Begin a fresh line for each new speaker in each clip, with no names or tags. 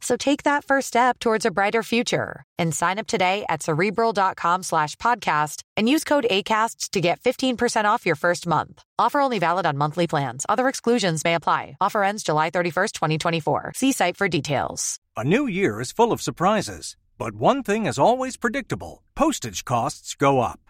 So take that first step towards a brighter future and sign up today at cerebral.com slash podcast and use code ACasts to get 15% off your first month. Offer only valid on monthly plans. Other exclusions may apply. Offer ends July 31st, 2024. See site for details.
A new year is full of surprises, but one thing is always predictable postage costs go up.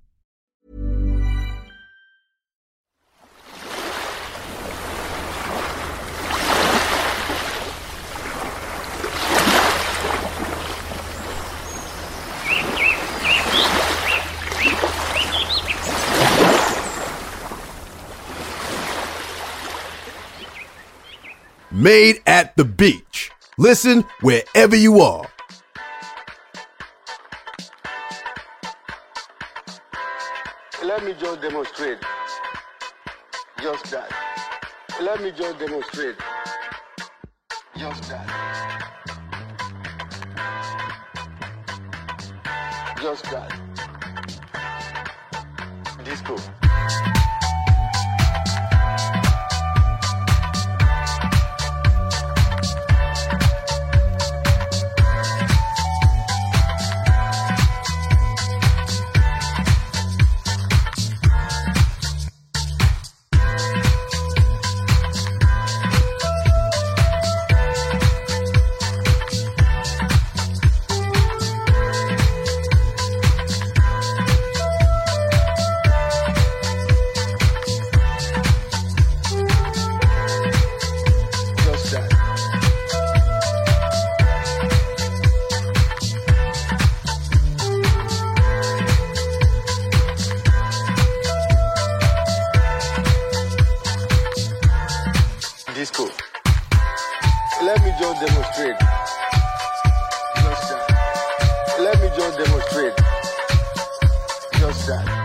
Made at the beach. Listen wherever you are.
Let me just demonstrate. Just that. Let me just demonstrate. Just that. Just that. Disco. Let me just demonstrate. Just that. Let me just demonstrate. Just that.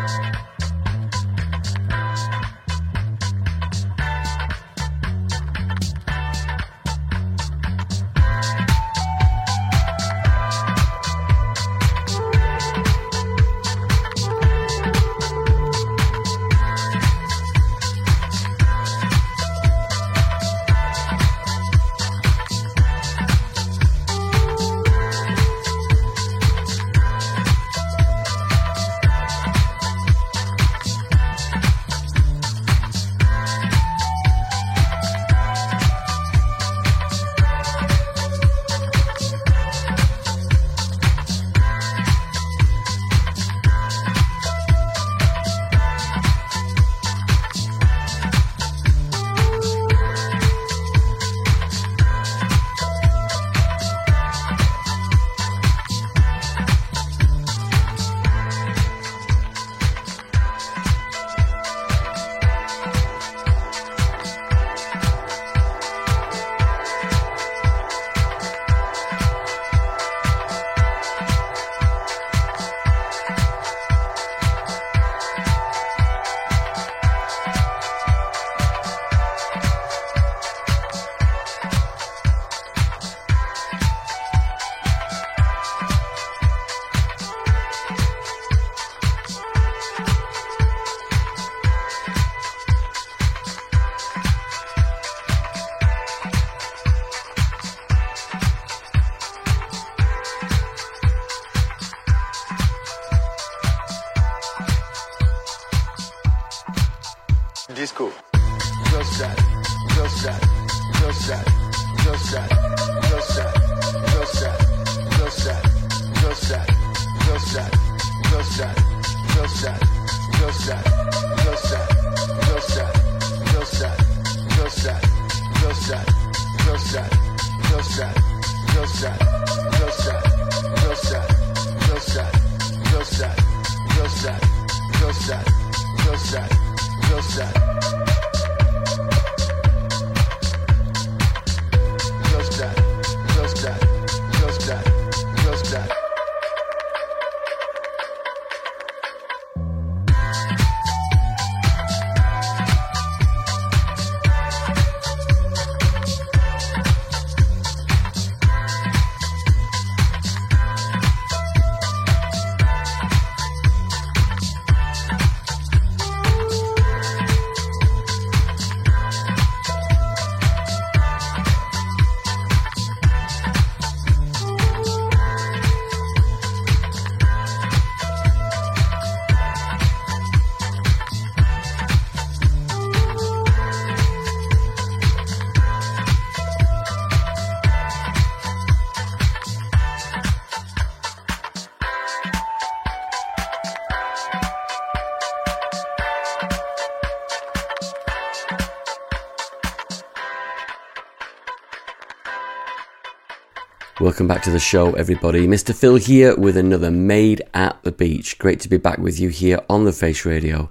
welcome back to the show, everybody. Mr. Phil here with another Made at the Beach. Great to be back with you here on the Face Radio.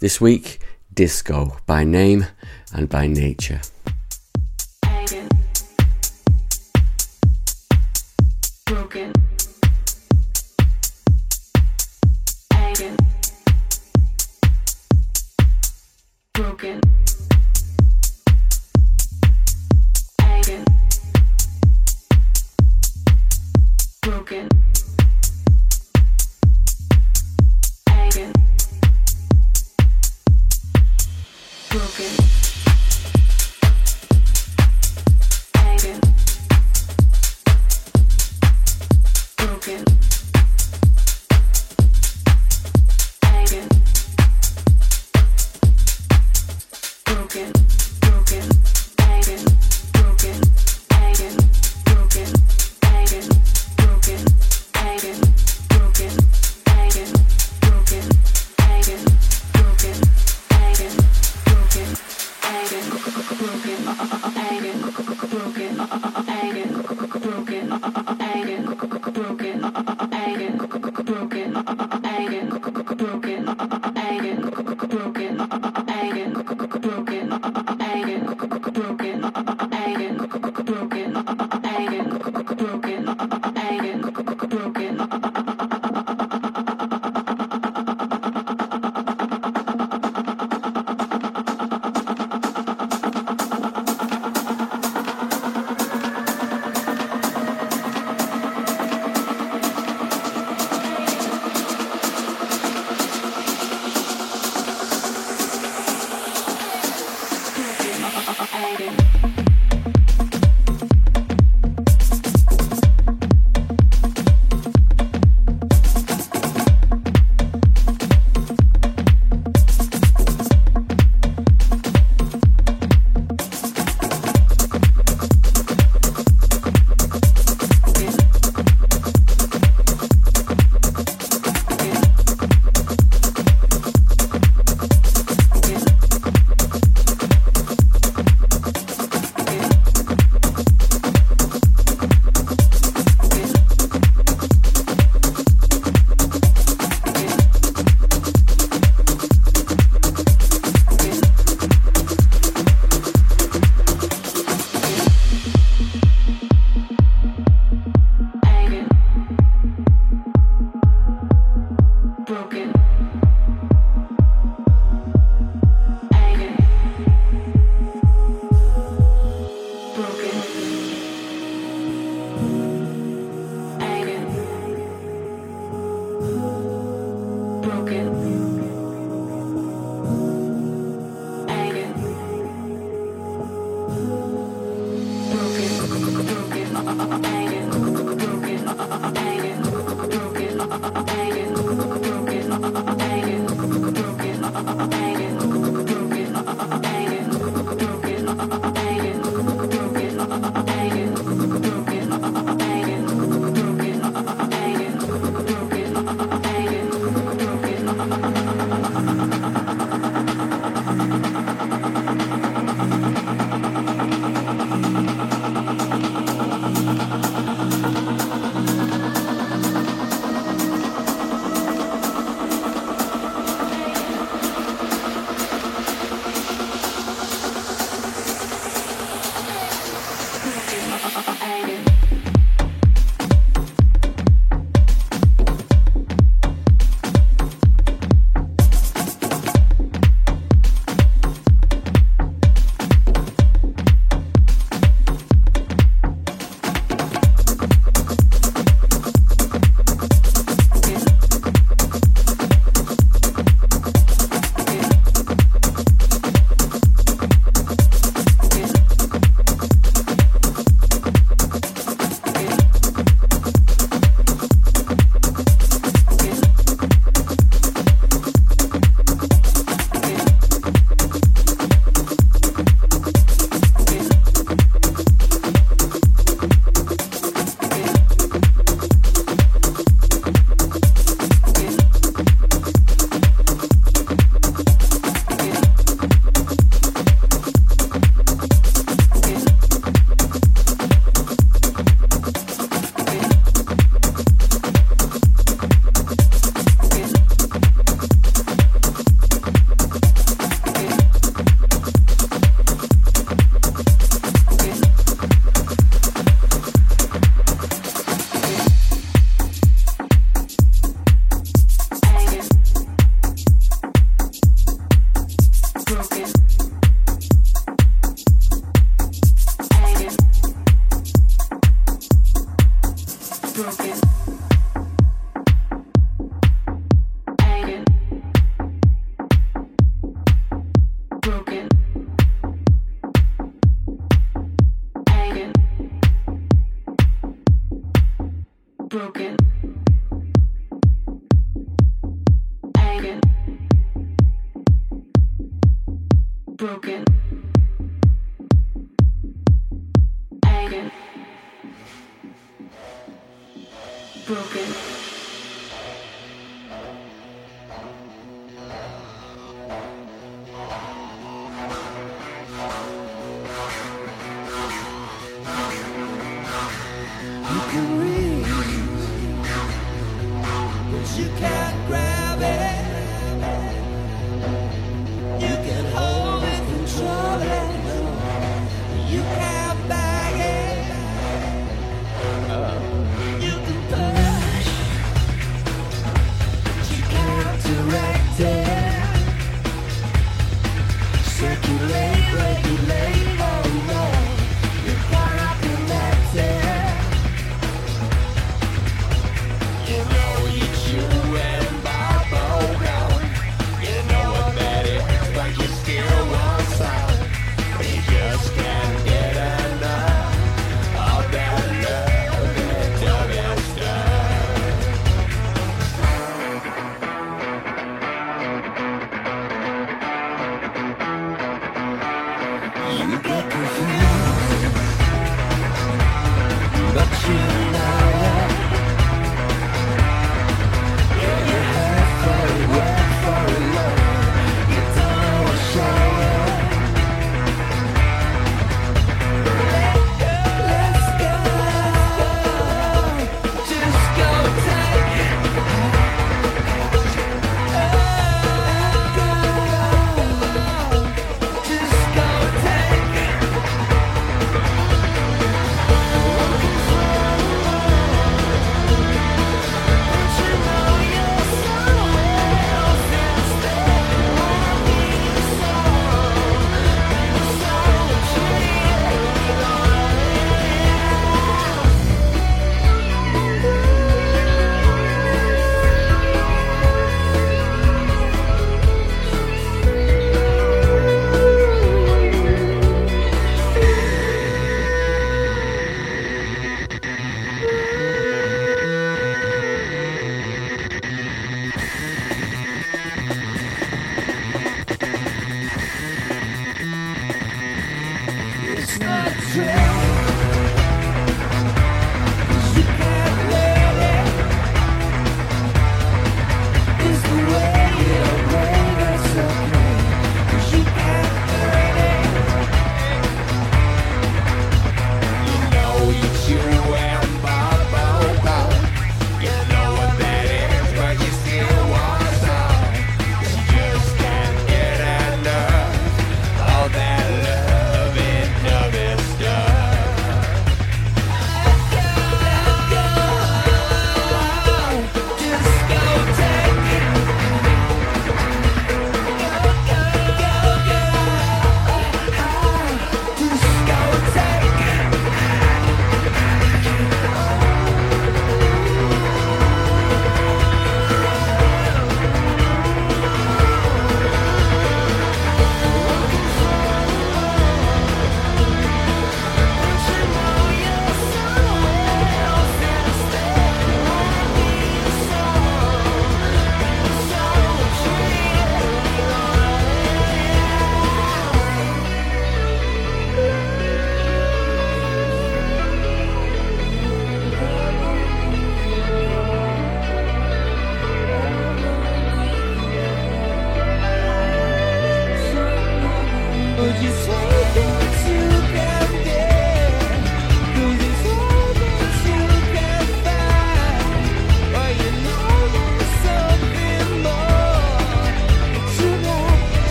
This week, disco by name and by nature.
Broken. Broken. Broken. broken. Broken.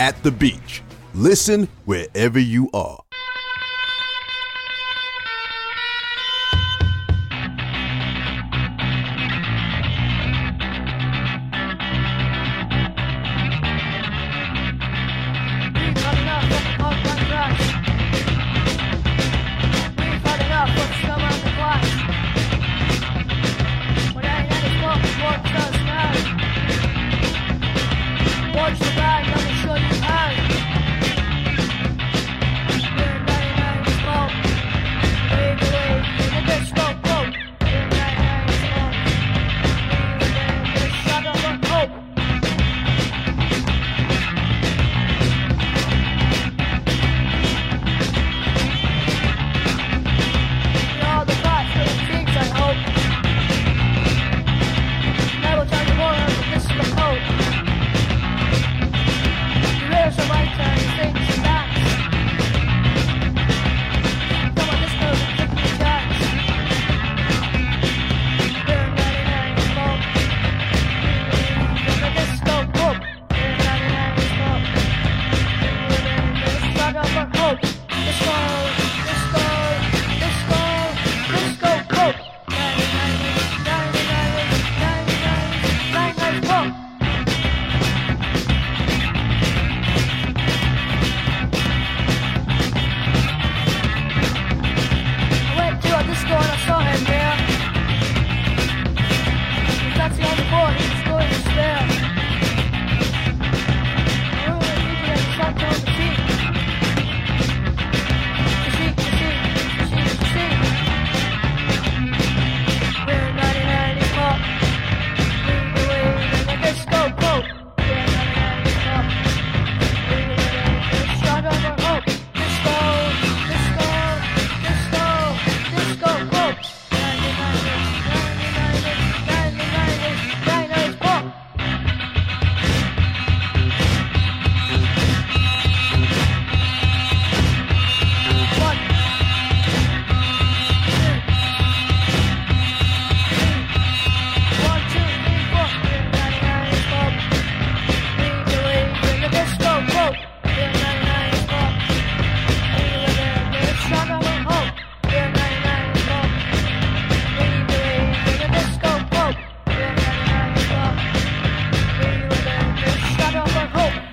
at the beach. Listen wherever you are.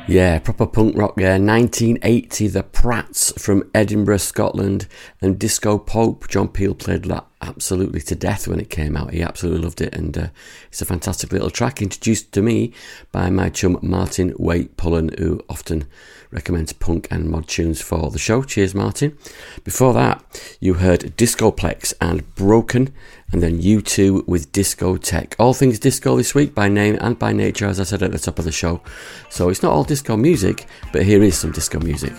Yeah, proper punk rock there. 1980, The Prats from Edinburgh, Scotland, and Disco Pope. John Peel played that absolutely to death when it came out. He absolutely loved it, and uh, it's a fantastic little track introduced to me by my chum Martin Waite Pullen, who often recommends punk and mod tunes for the show. Cheers, Martin. Before that, you heard Discoplex and Broken, and then U2 with Discothèque. All things disco this week by name and by nature, as I said at the top of the show. So it's not all disco music, but here is some disco music.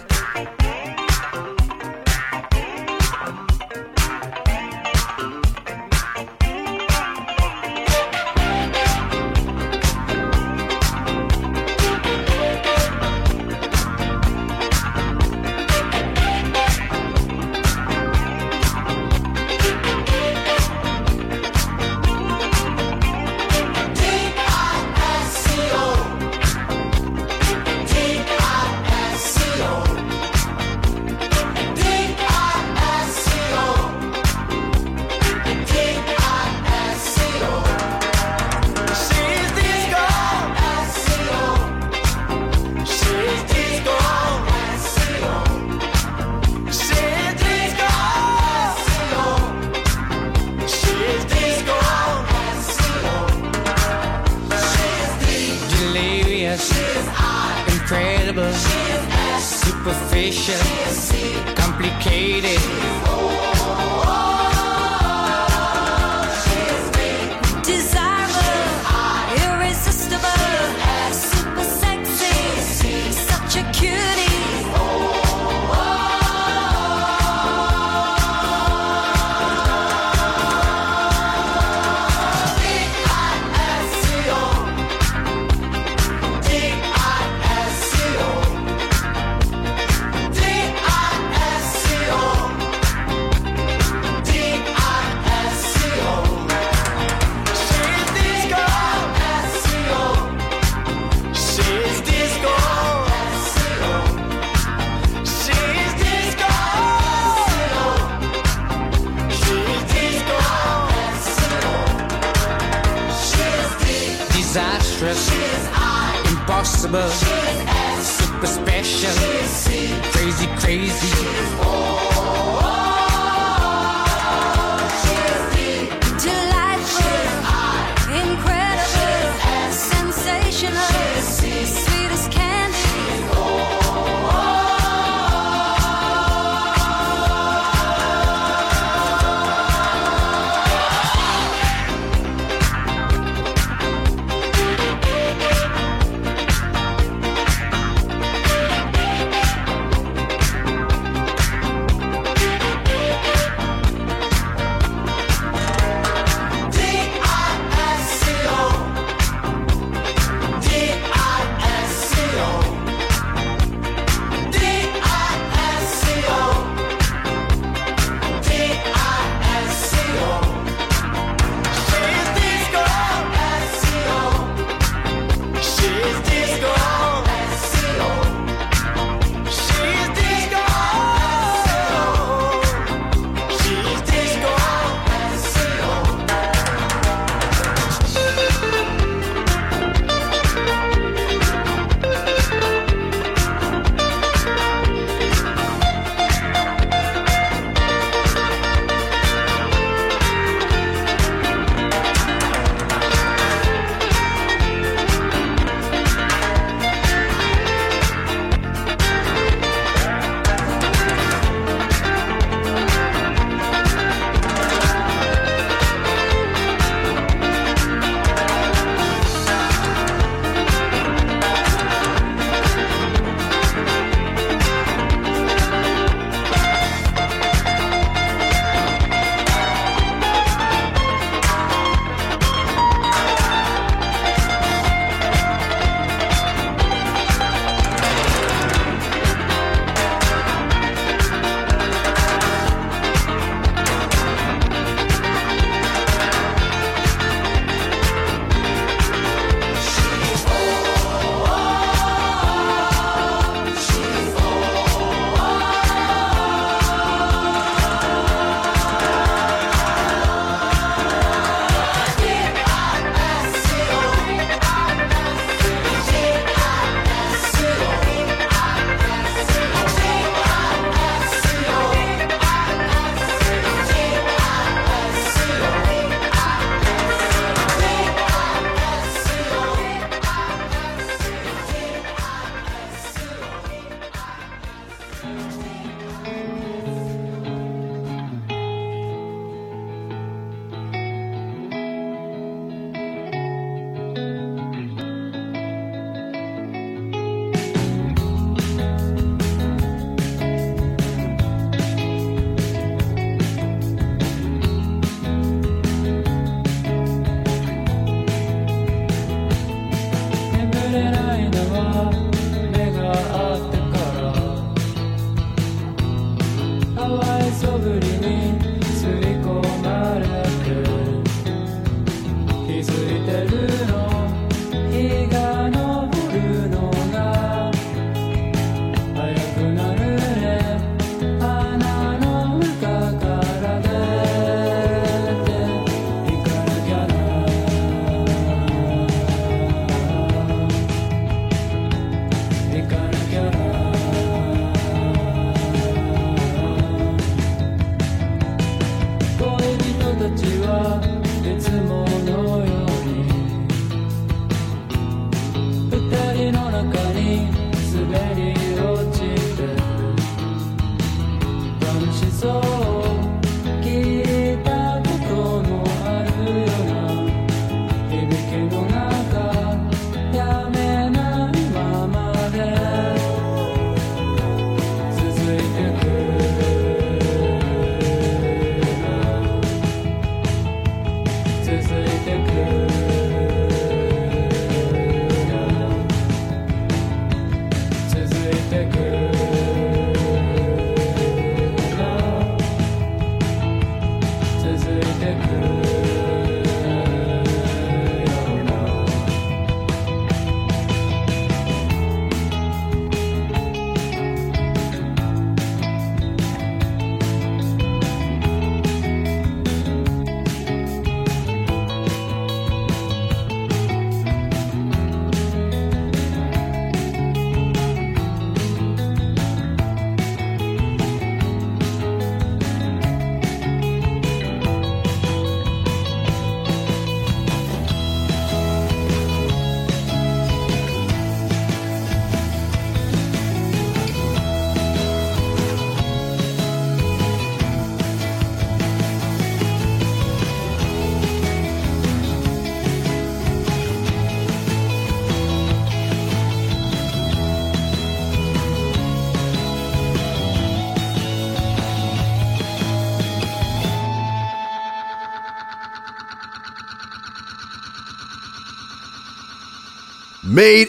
heart.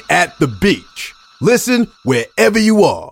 At the Beach. Listen wherever you are.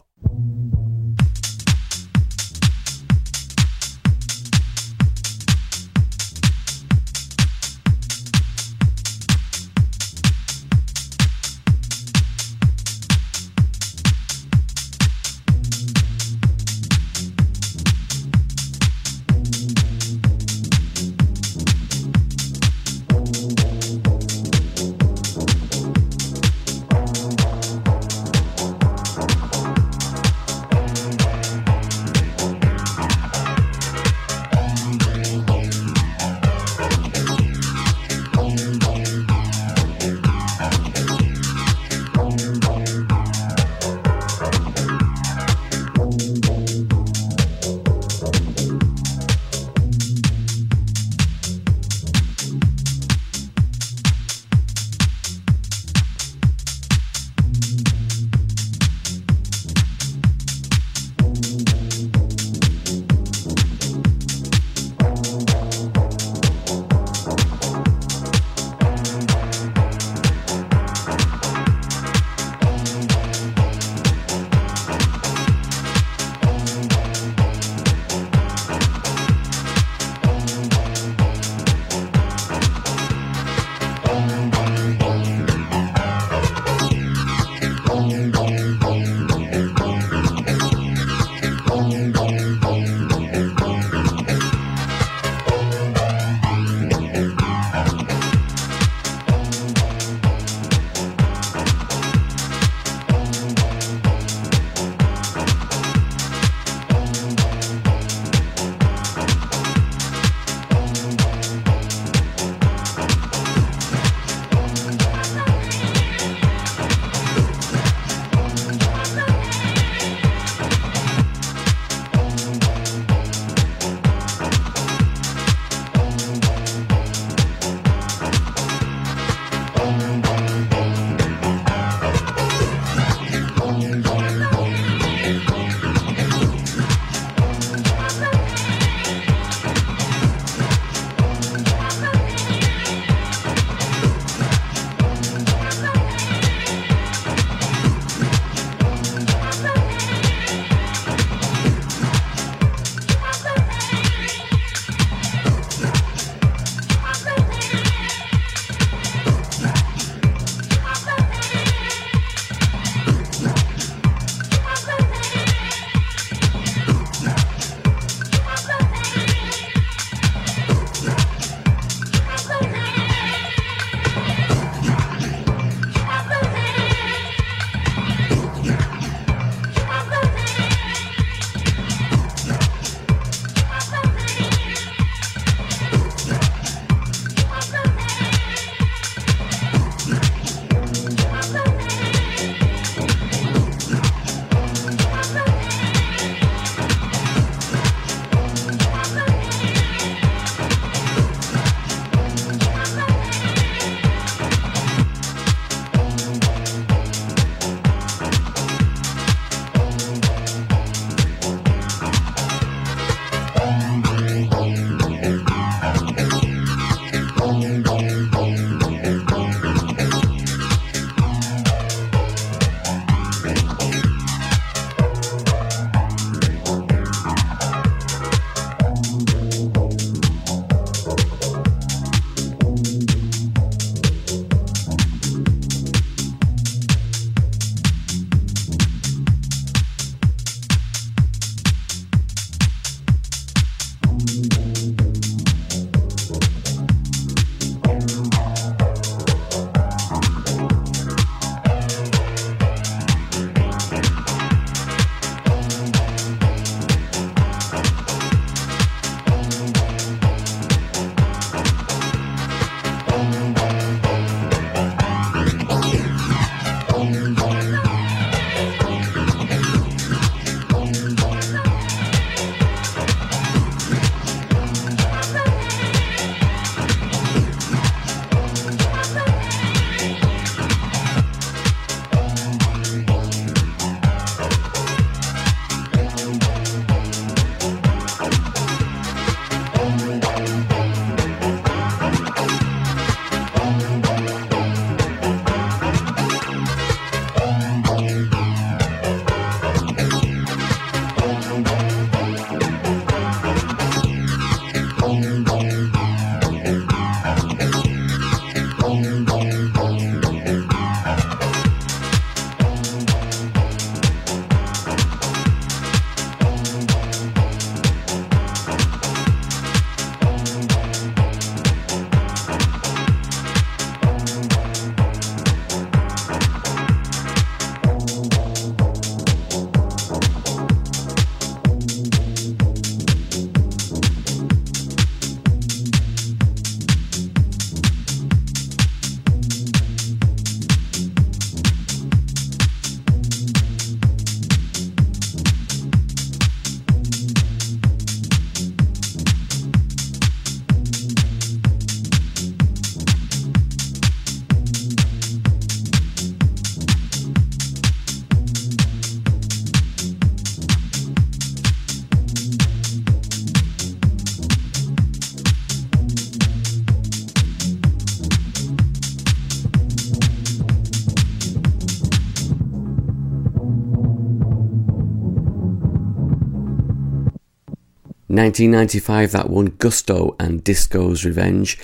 1995, that one Gusto and Disco's Revenge.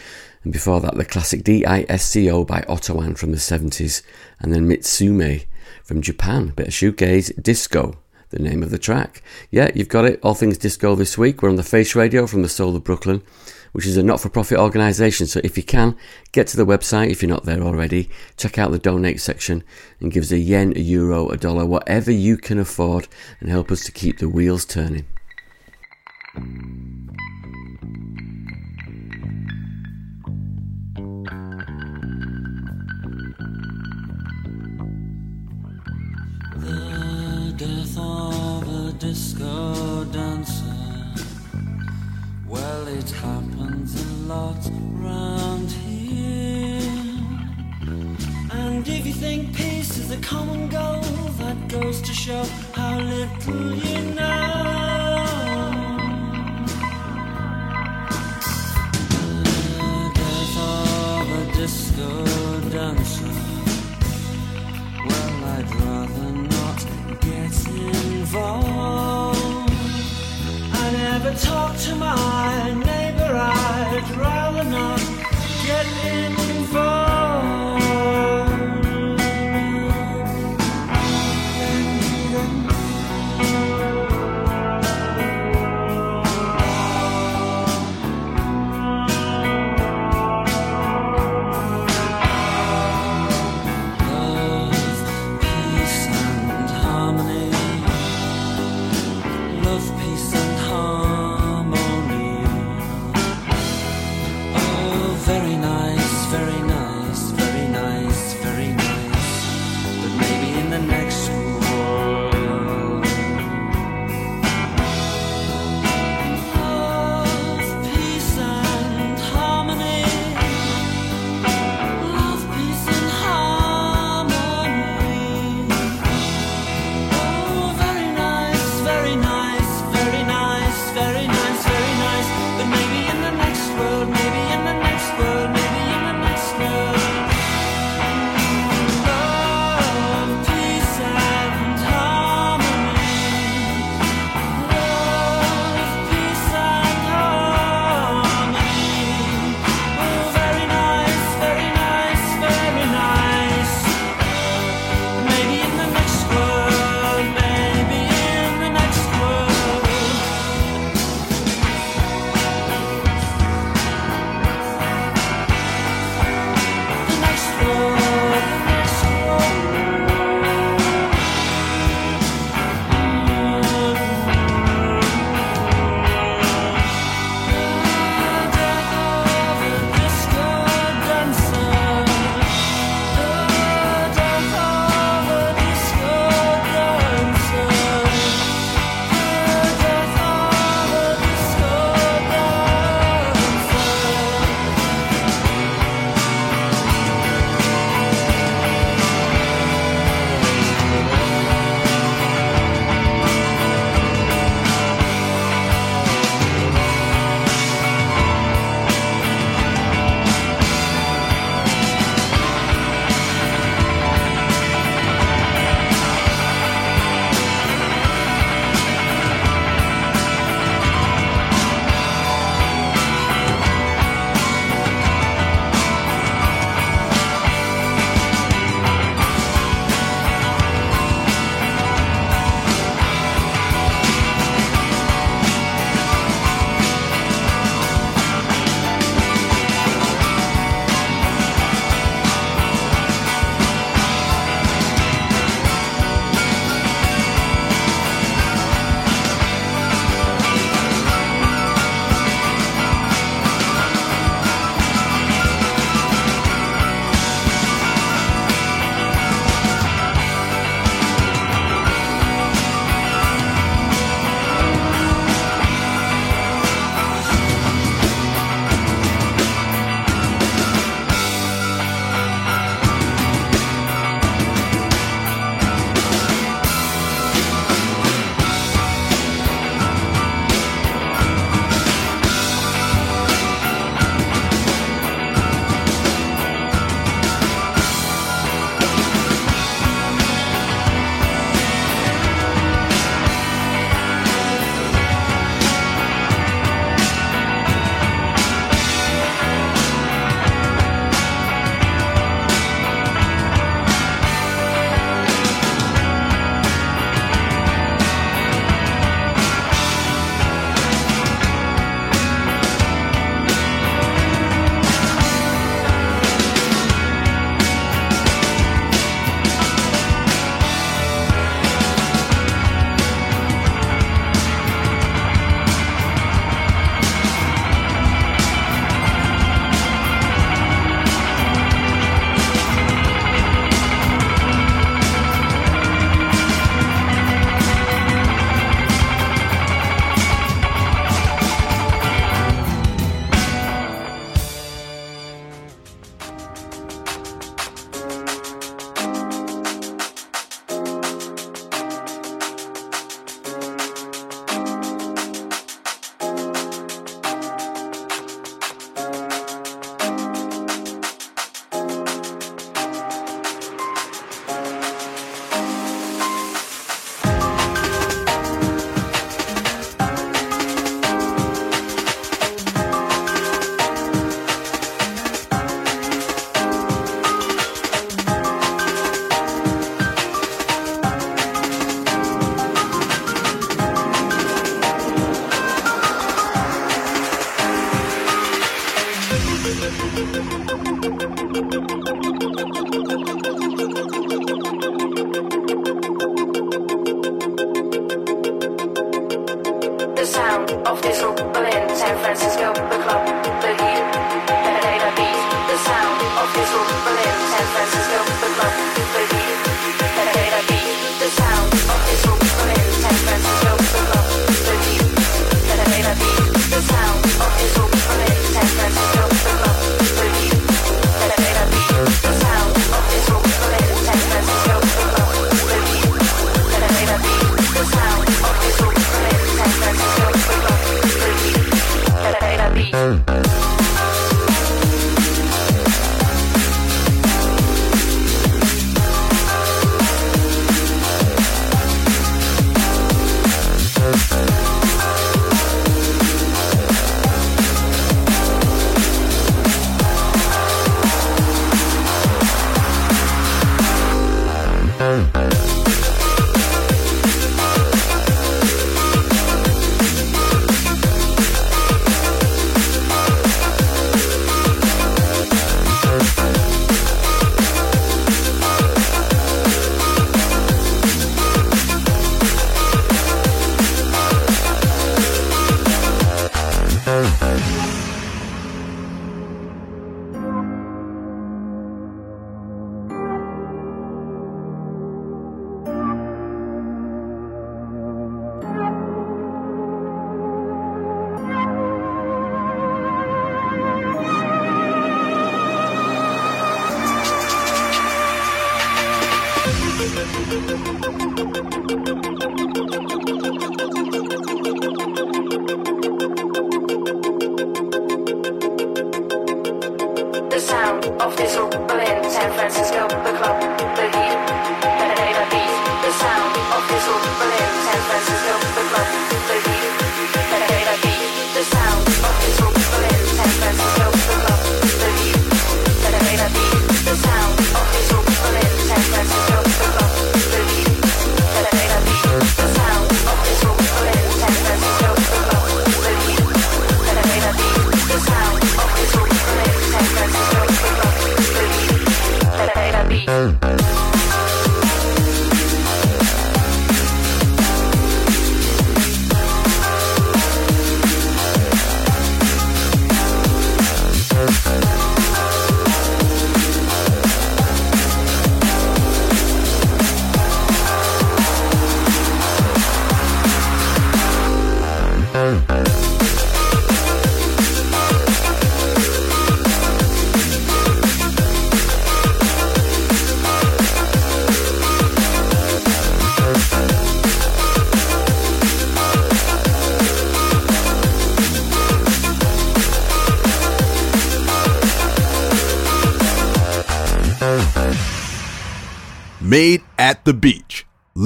And before that, the classic D-I-S-C-O by Ottawan from the 70s. And then Mitsume from Japan, bit of shoegaze, Disco, the name of the track. Yeah, you've got it. All things disco this week. We're on the Face Radio from the Soul of Brooklyn, which is a not-for-profit organisation. So if you can, get to the website if you're not there already. Check out the donate section and give us a yen, a euro, a dollar, whatever you can afford, and help us to keep the wheels turning.
The death of a disco dancer. Well, it happens a lot round here. And if you think peace is a common goal, that goes to show how little you know. Disco dancer. Well, I'd rather not get involved. I never talk to my neighbor, I'd rather not get involved.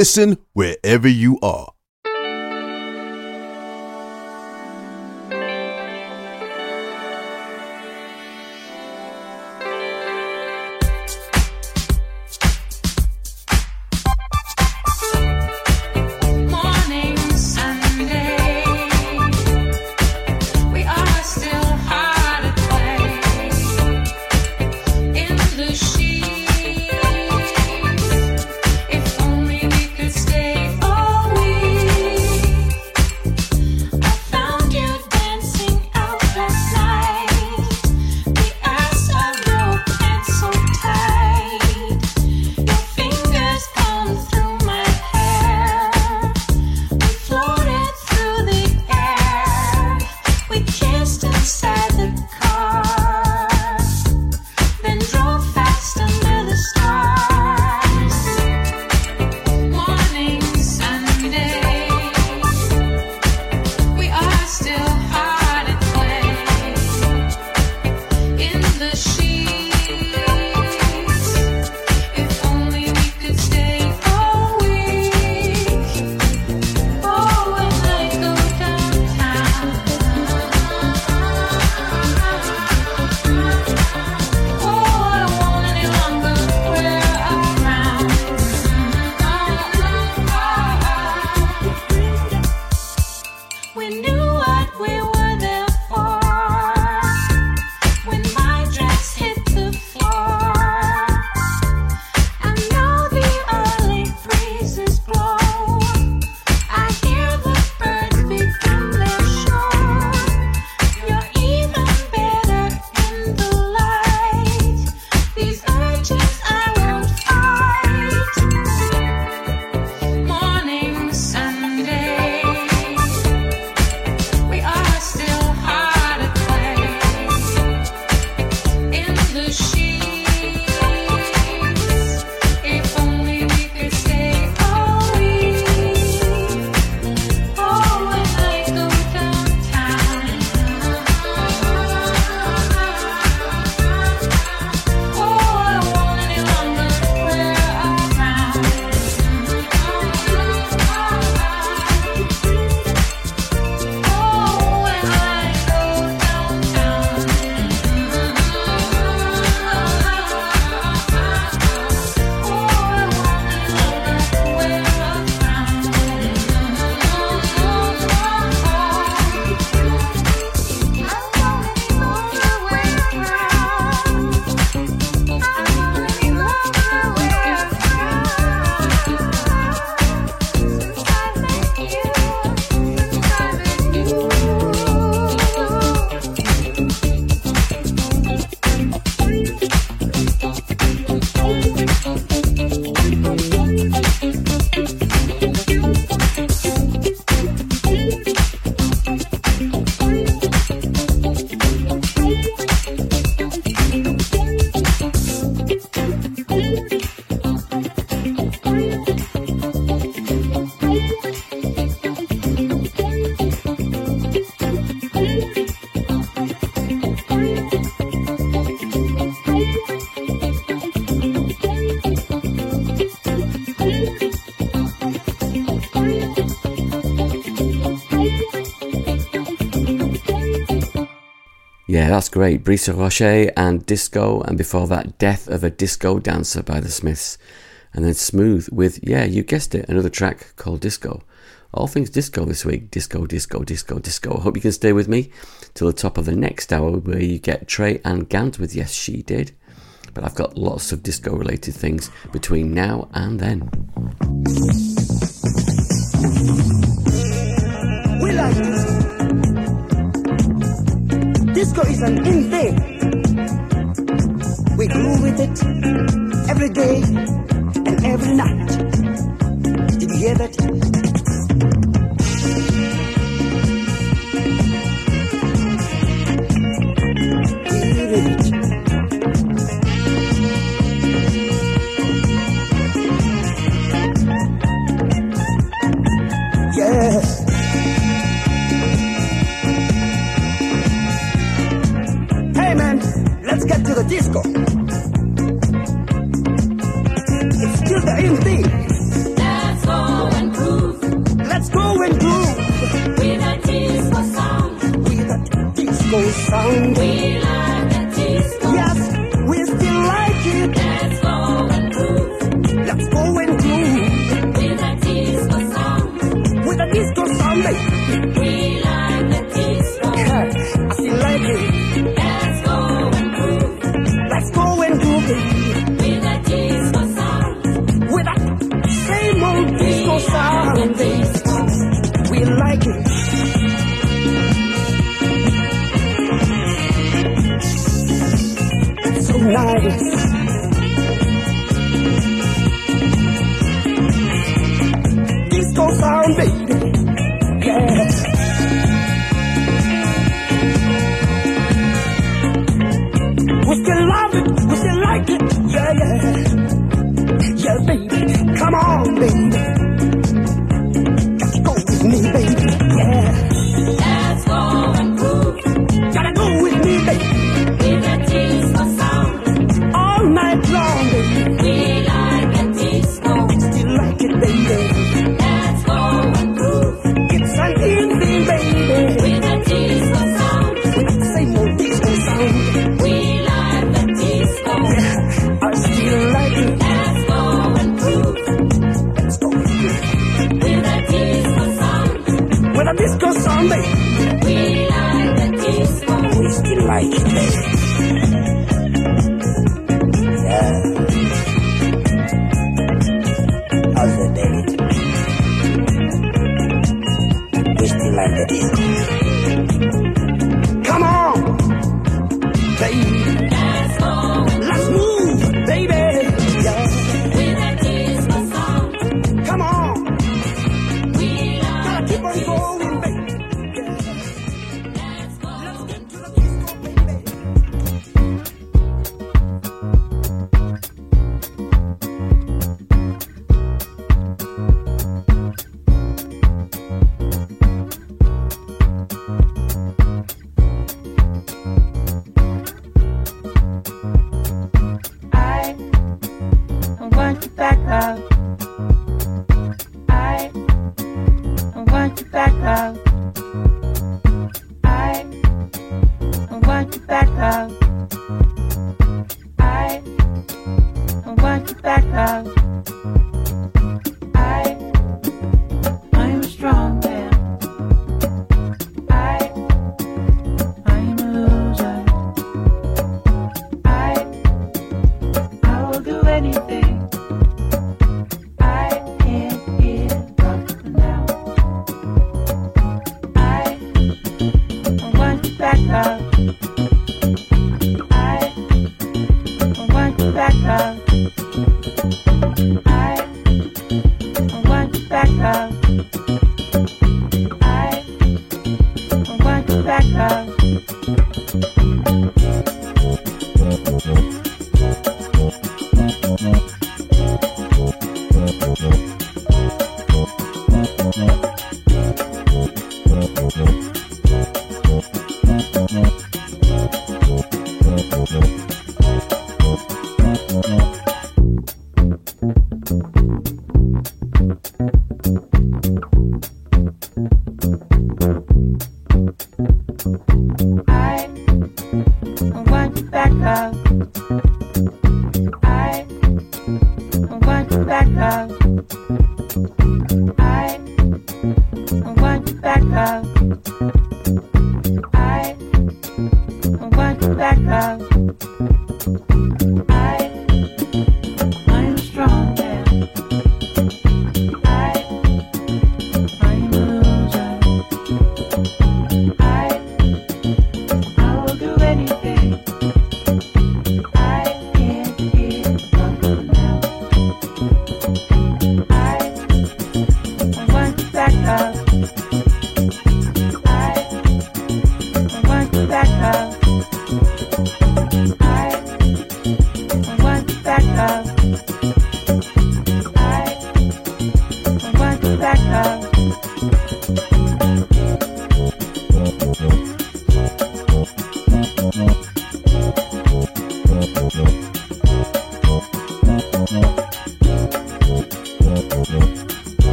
Listen
that's great. Brisa Roche and Disco, and before that, Death of a Disco Dancer by The Smiths. And then Smooth with, yeah, you guessed it, another track called Disco. All things disco this week. Disco, disco, disco, disco. I hope you can stay with me till the top of the next hour where you get Trey and Gant with Yes, She Did. But I've got lots of disco related things between now and then.
Gusto is an intake. We grew with it every day and every night. Did you hear that?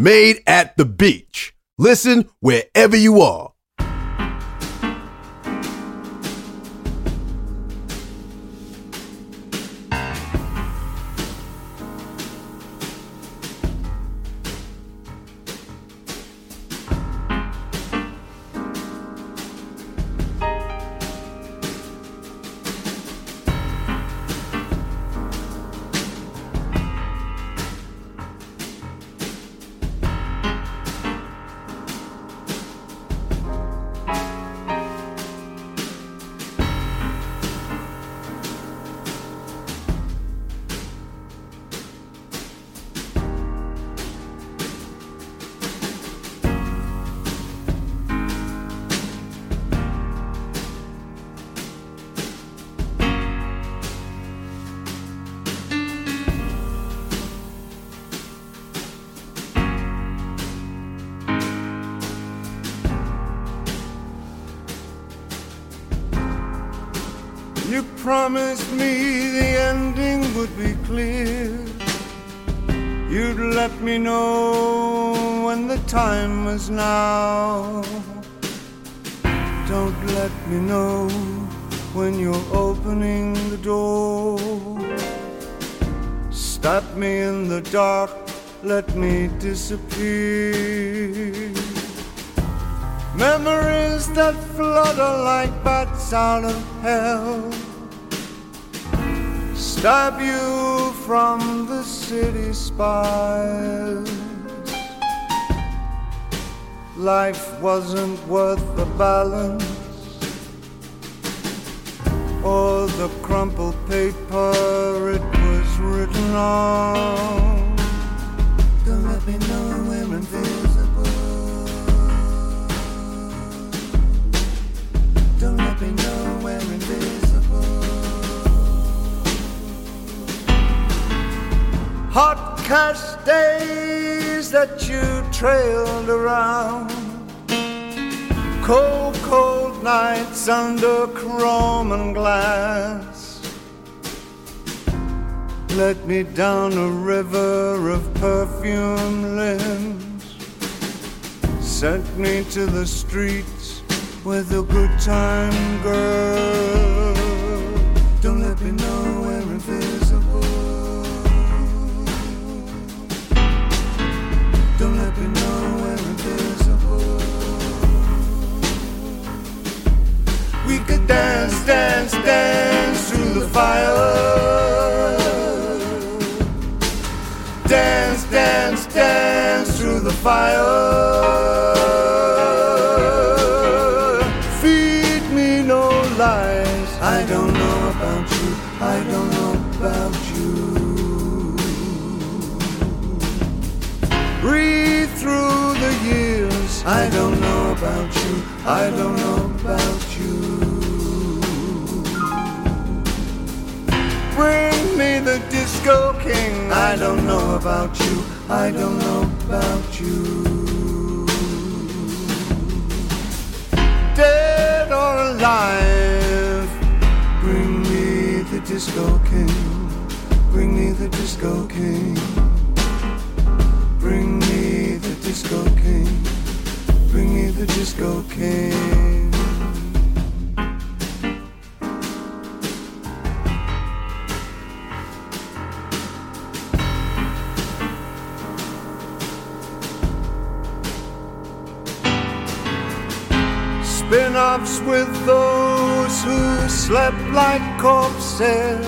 Made at the Beach. Listen wherever
out of hell. Stop you from the city spires Life wasn't worth the balance Or the crumpled paper it was written on. Don't let me know invisible Don't Hot cash days that you trailed around. Cold, cold nights under chrome and glass. Let me down a river of perfume limbs. Sent me to the streets with a good time, girl. Don't let me know dance, dance, dance through the fire. Dance, dance, dance through the fire. Feed me no lies. I don't know about you. I don't know about you. Breathe through the years. I don't know about you. I don't know about you. Bring me the disco king. I don't know about you. I don't know about you. Dead or alive, bring me the disco king. Bring me the disco king. Bring me the disco king. Bring me the disco king. Offs with those who slept like corpses.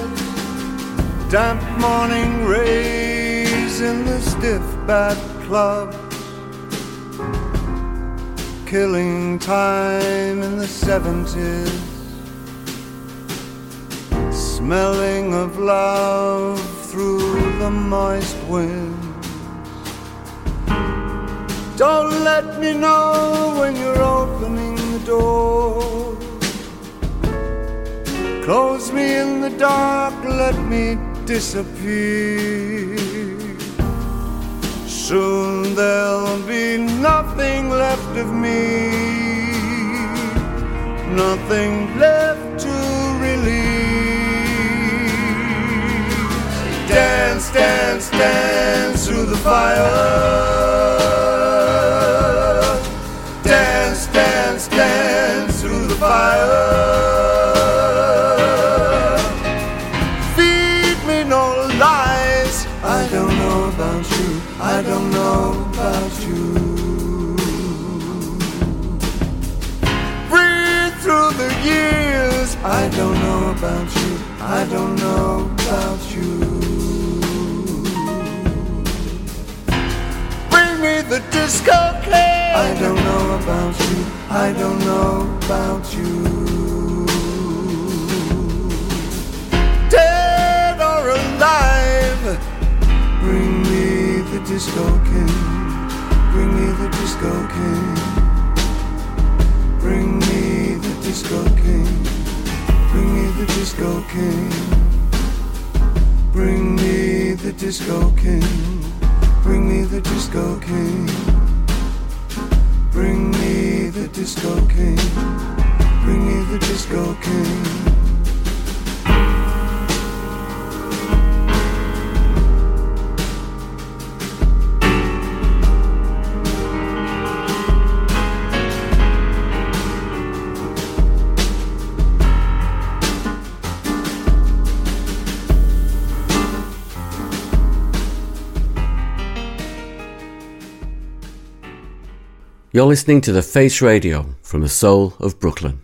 Damp morning rays in the stiff bat club. Killing time in the 70s. Smelling of love through the moist wind. Don't let me know when you're opening door. Close me in the dark, let me disappear. Soon there'll be nothing left of me, nothing left to release. Dance, dance, dance through the fire. fire. Feed me no lies. I don't know about you. I don't know about you. Breathe through the years. I don't know about you. I don't know about you. I don't know about you. Dead or alive. Bring me the disco king. Bring me the disco king. Bring me the disco king. Bring me the disco king. Bring me the disco king. Bring me the disco king. Bring me the disco king. Bring me the disco king.
You're listening to The Face Radio from the soul of Brooklyn.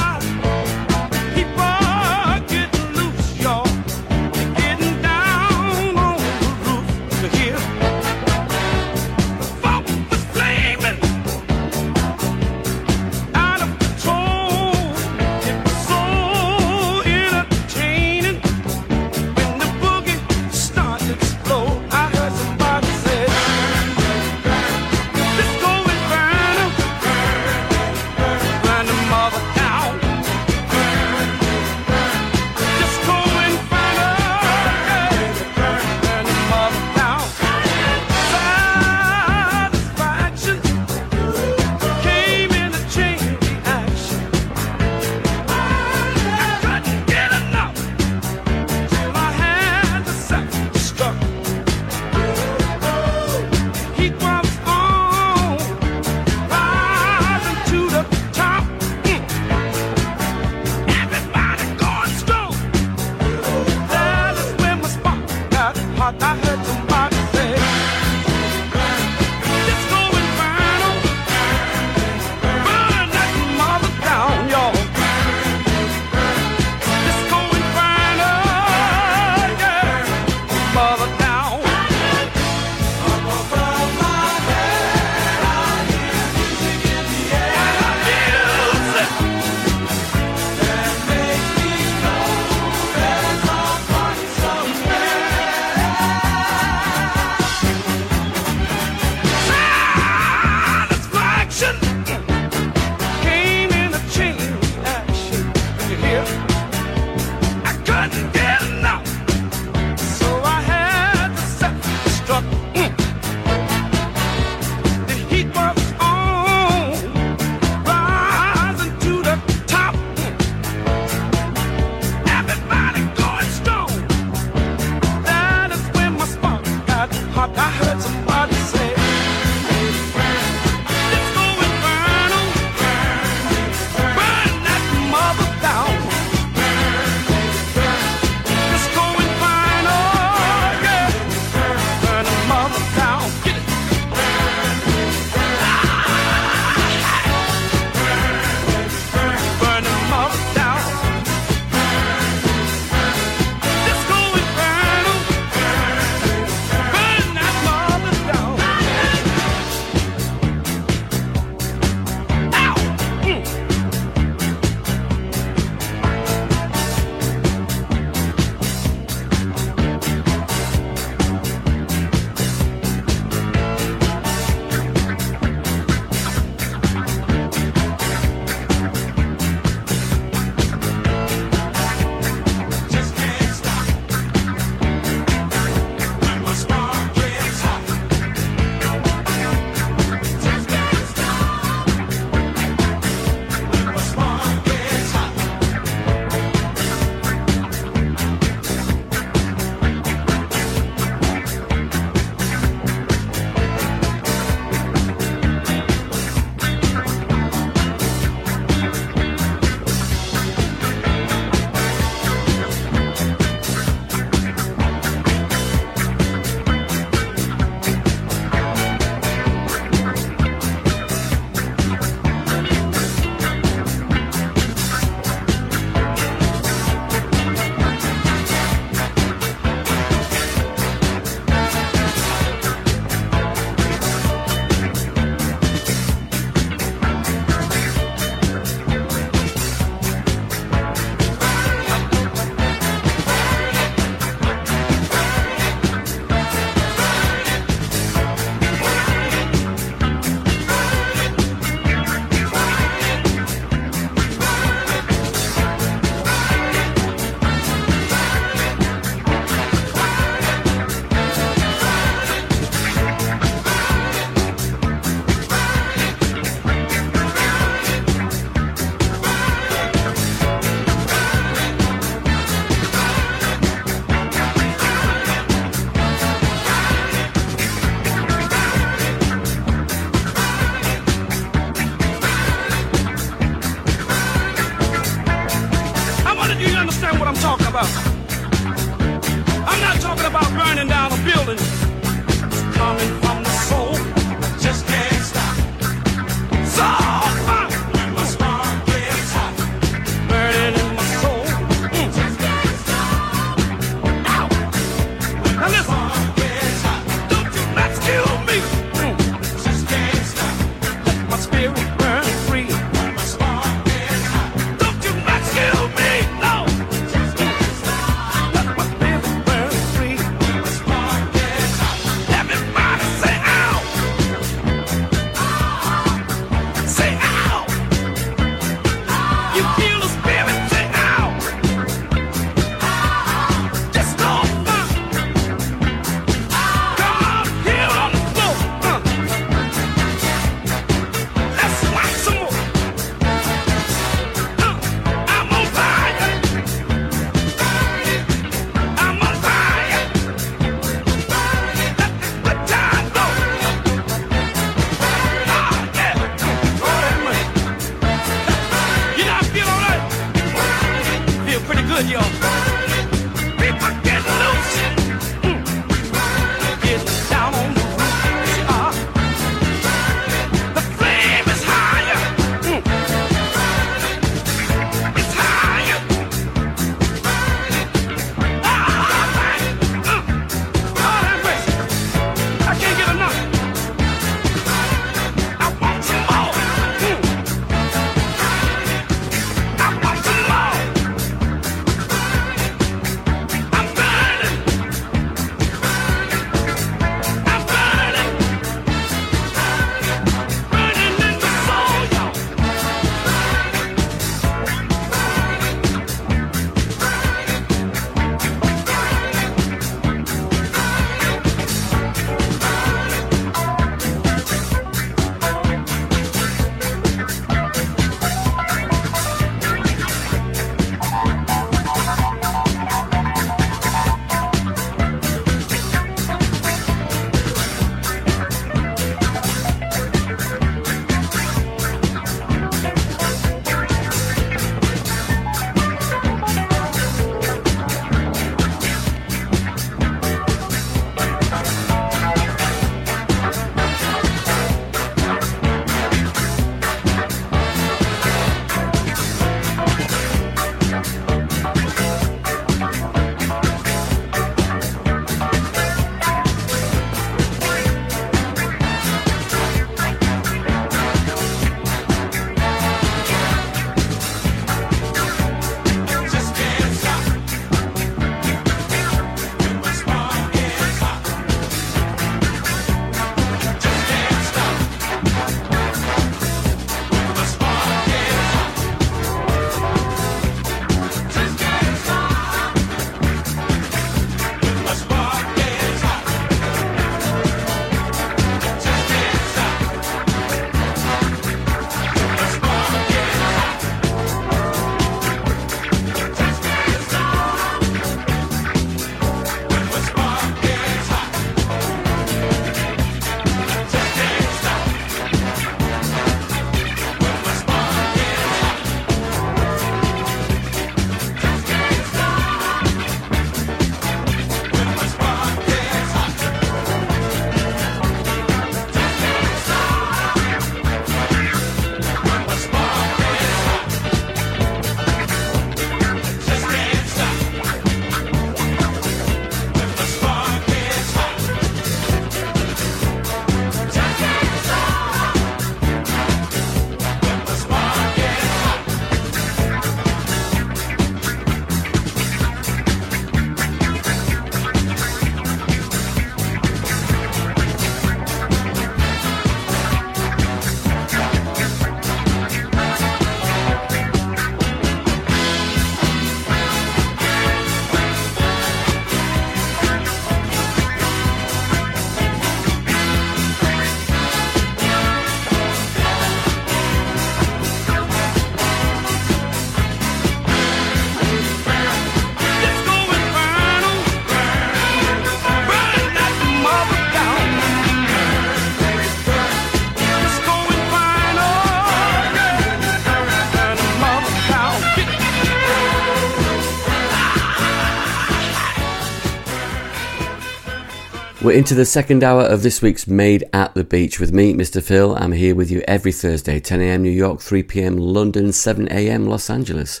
We're into the second hour of this week's Made at the Beach with me, Mr. Phil. I'm here with you every Thursday, 10am New York, 3pm London, 7am Los Angeles,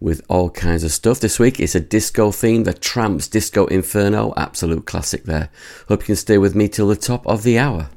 with all kinds of stuff. This week it's a disco theme, the Trammps Disco Inferno, absolute classic there. Hope you can stay with me till the top of the hour.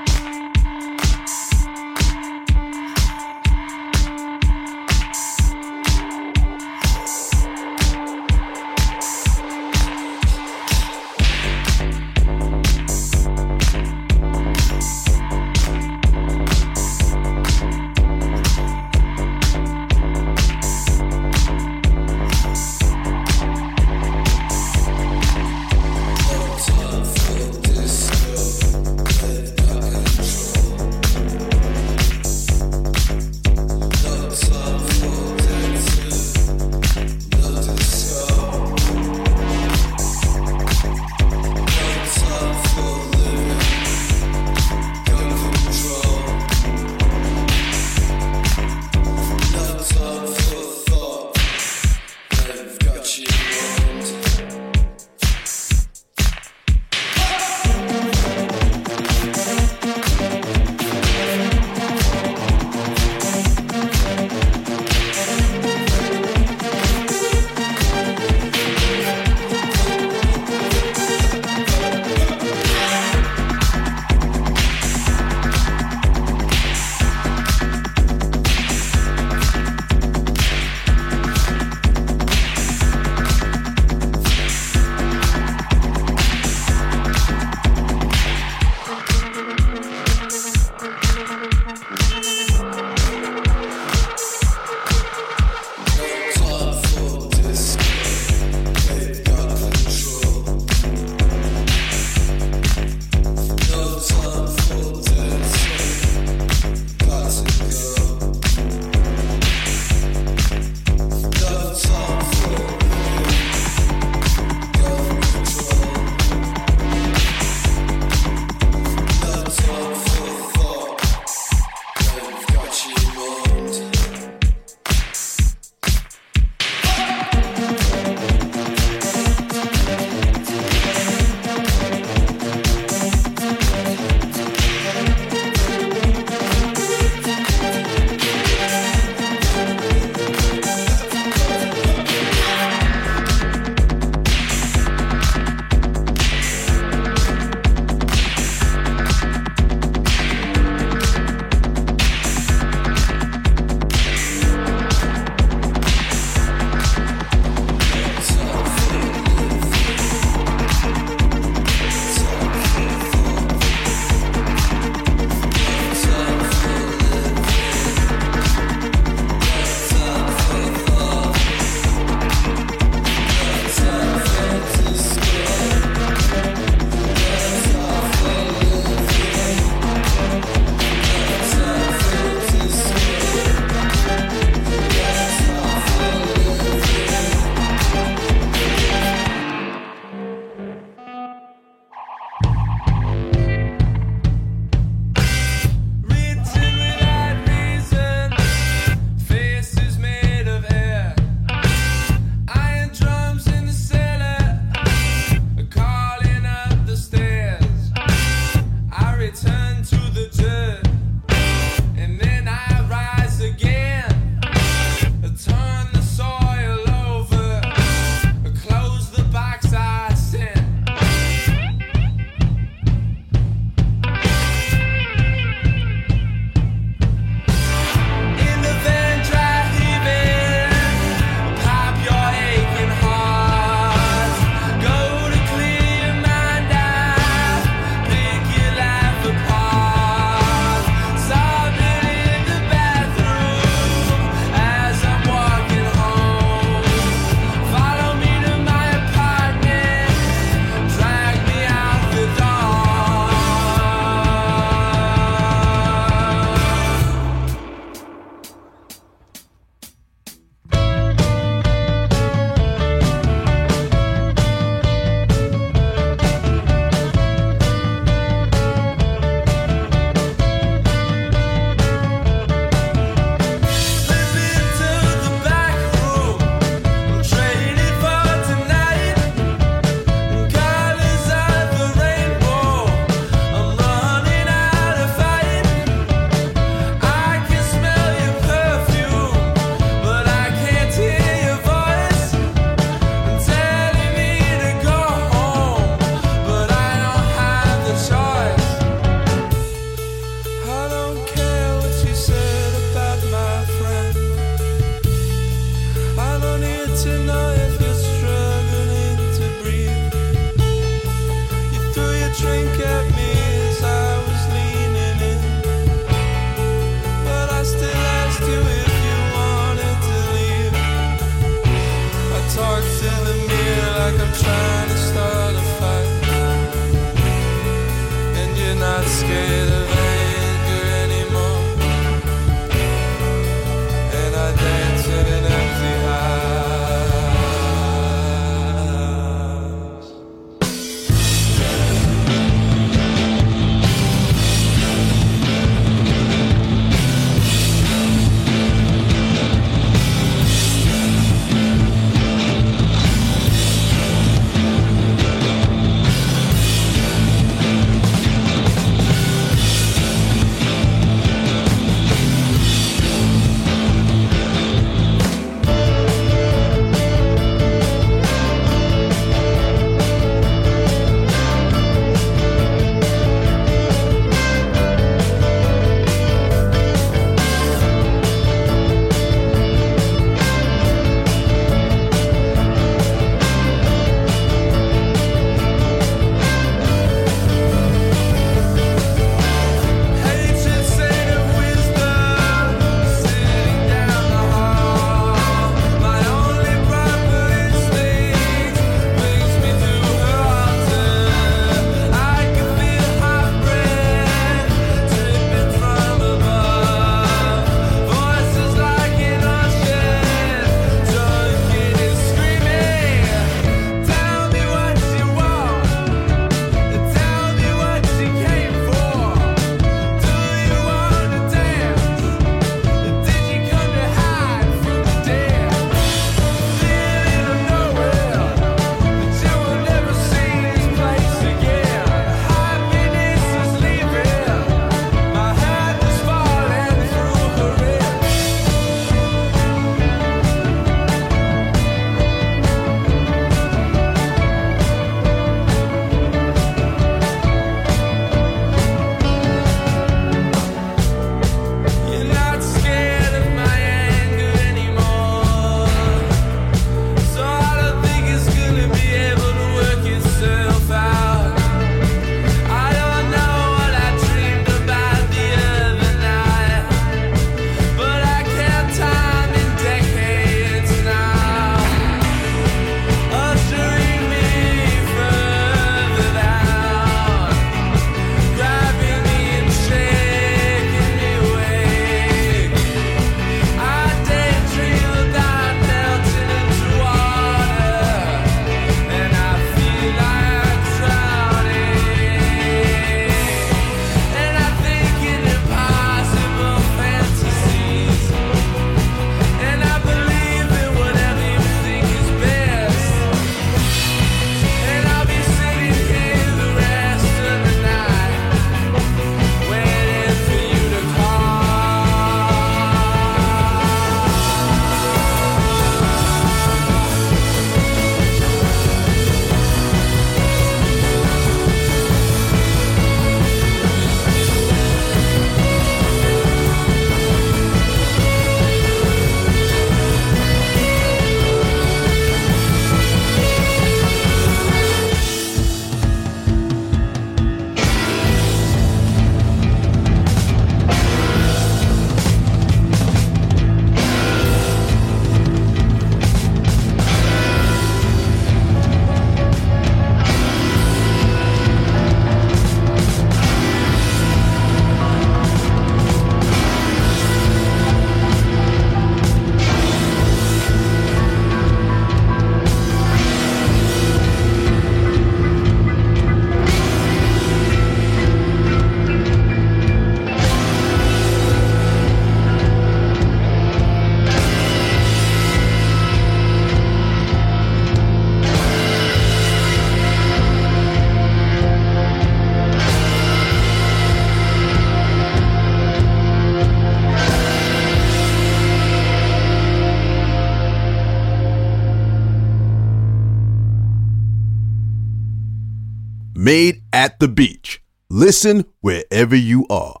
At the beach. Listen wherever you are.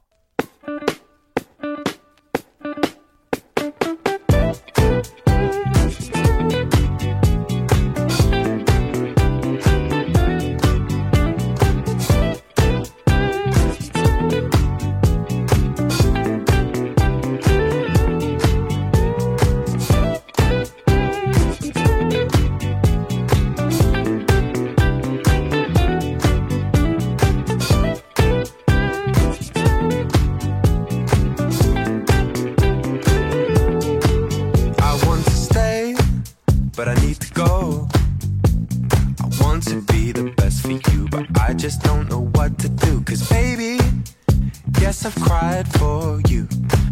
want to be the best for you, but I just don't know what to
do. Cause baby,
yes, I've cried for you.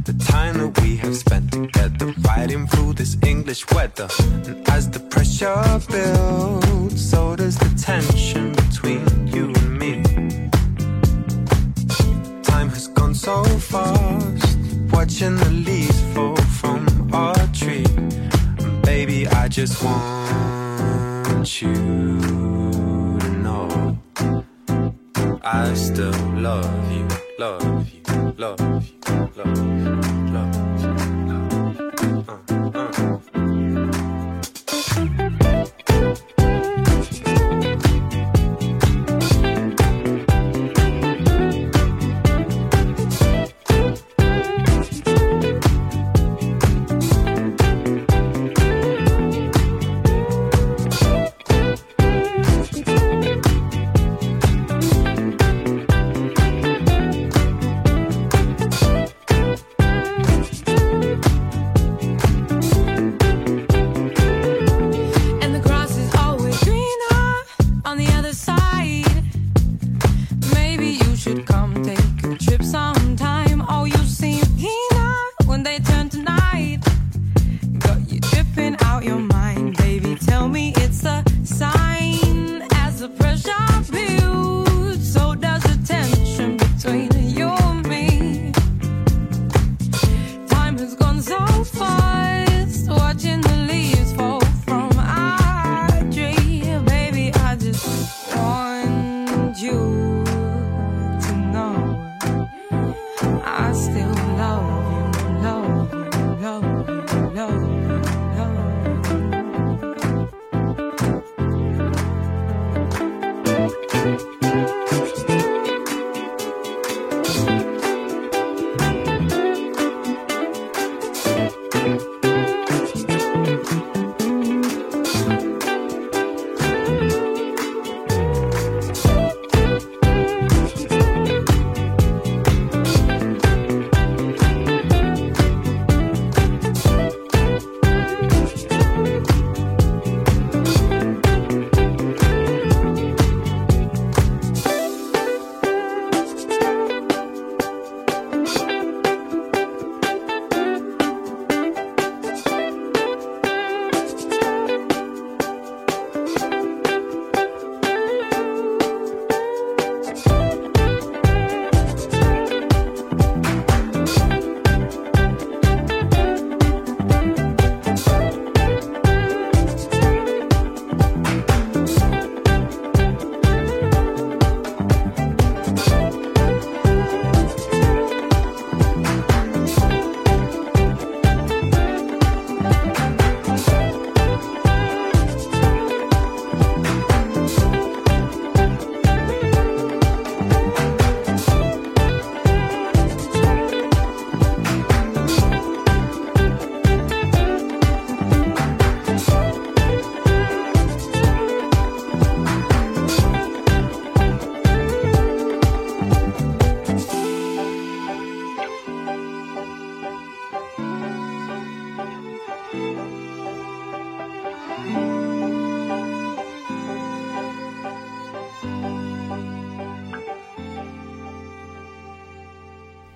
The time that we have spent together, fighting through this English weather. And as the pressure builds, so does the tension between you and me. Time has gone so fast, watching the leaves fall from our tree. And baby, I just want you to know. I still love you, love you, love you, love you,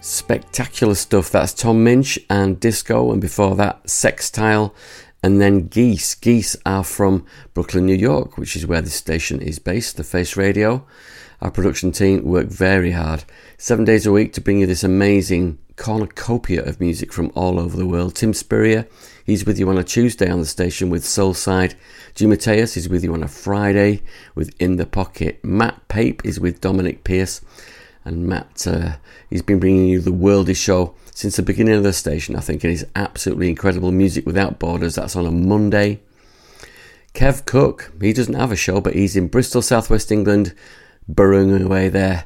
Spectacular stuff. That's Tom Misch and Disco, and before that, Sextile, and then Geese. Geese are from Brooklyn, New York, which is where this station is based, the Face Radio. Our production team work very hard, seven days a week, to bring you this amazing cornucopia of music from all over the world. Tim Spurrier, he's with you on a Tuesday on the station with Soulside. Jim Mateus is with you on a Friday with In the Pocket. Matt Pape is with Dominic Pierce. And Matt, uh, he's been bringing you the Worldy Show since the beginning of the station, I think. It is absolutely incredible music without borders. That's on a Monday. Kev Cook, he doesn't have a show, but he's in Bristol, southwest England, burrowing away there,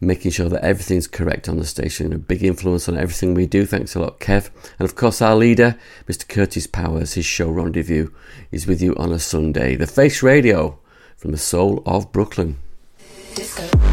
making sure that everything's correct on the station. A big influence on everything we do. Thanks a lot, Kev. And of course, our leader, Mr. Curtis Powers, his show Rendezvous is with you on a Sunday. The Face Radio from the soul of Brooklyn.
nothing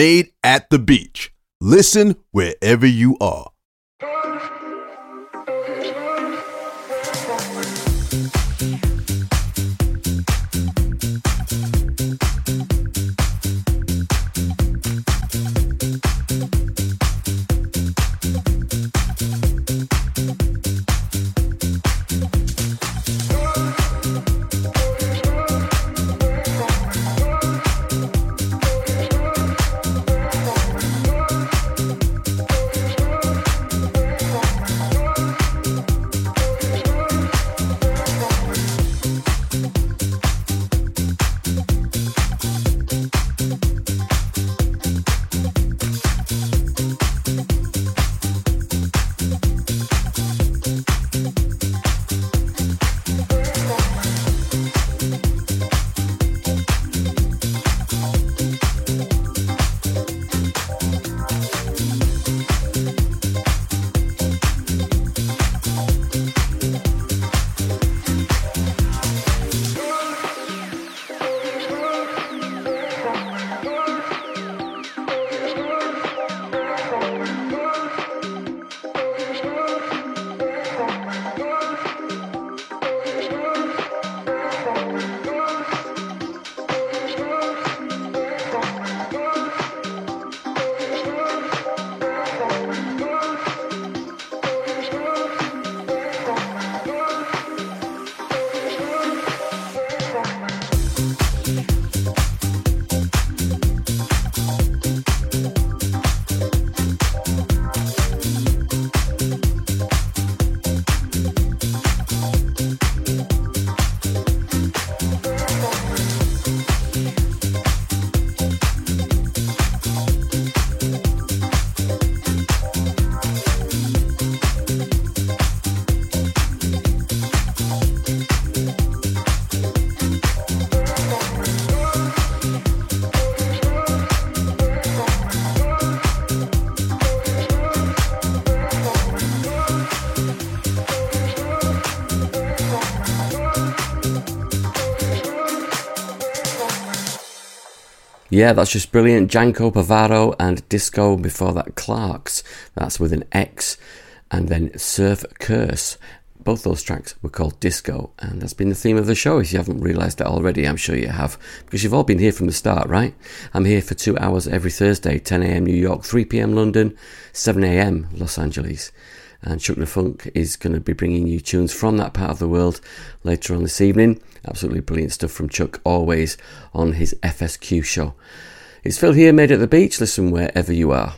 Made at the beach. Listen wherever you are.
Yeah, that's just brilliant. Janko Pavaro and Disco before that Clarx. That's with an X. And then Surf Curse. Both those tracks were called Disco, and that's been the theme of the show. If you haven't realised that already, I'm sure you have, because you've all been here from the start, right? I'm here for two hours every Thursday 10am New York, 3pm London, 7am Los Angeles. And Chuck Funk is going to be bringing you tunes from that part of the world later on this evening. Absolutely brilliant stuff from Chuck, always on his FSQ show. It's Phil here, made at the beach. Listen wherever you are.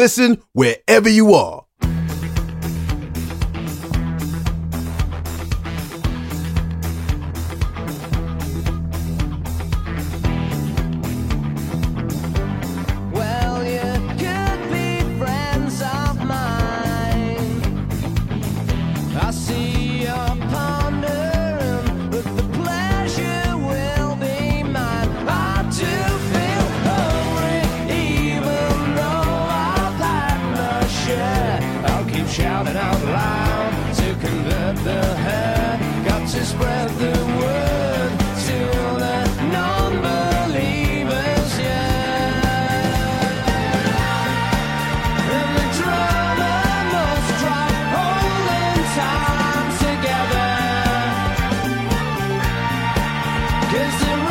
Listen wherever
'Cause the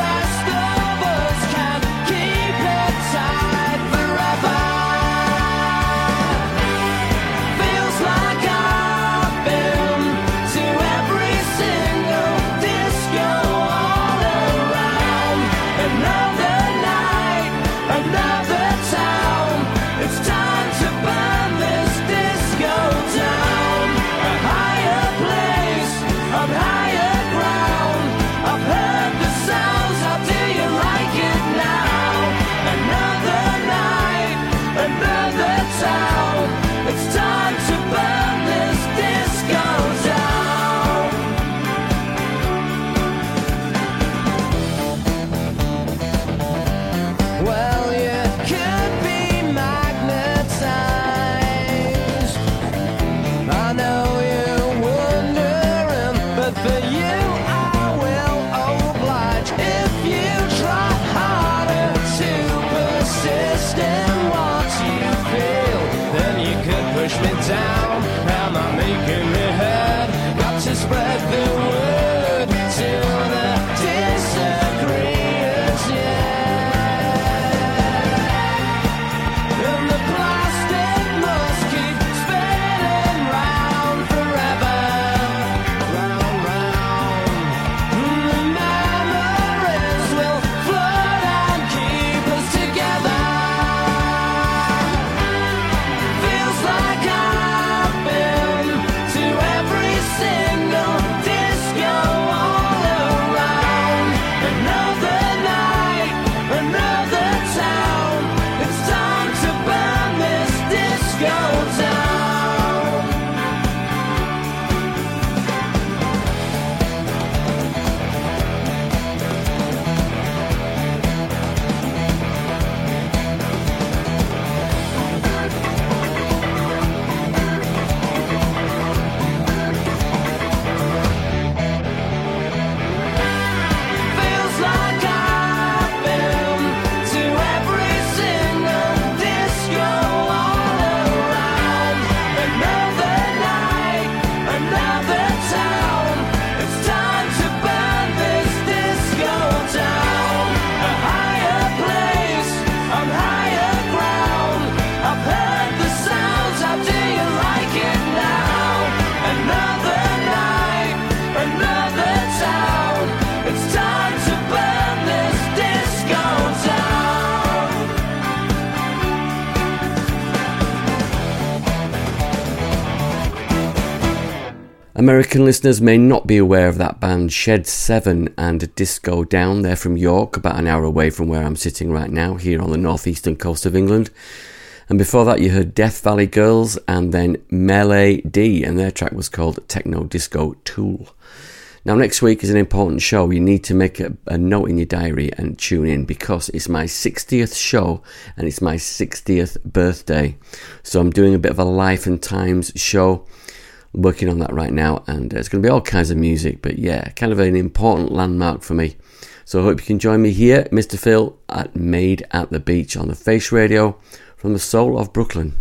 American listeners may not be aware of that band Shed 7 and Disco Down. They're from York, about an hour away from where I'm sitting right now, here on the northeastern coast of England. And before that, you heard Death Valley Girls and then Melee D, and their track was called Techno Disco Tool. Now, next week is an important show. You need to make a, a note in your diary and tune in because it's my 60th show and it's my 60th birthday. So, I'm doing a bit of a life and times show working on that right now, and uh, it's going to be all kinds of music. But yeah, kind of an important landmark for me. So I hope you can join me here, Mr. Phil, at Made at the Beach on the Face Radio from the soul of Brooklyn.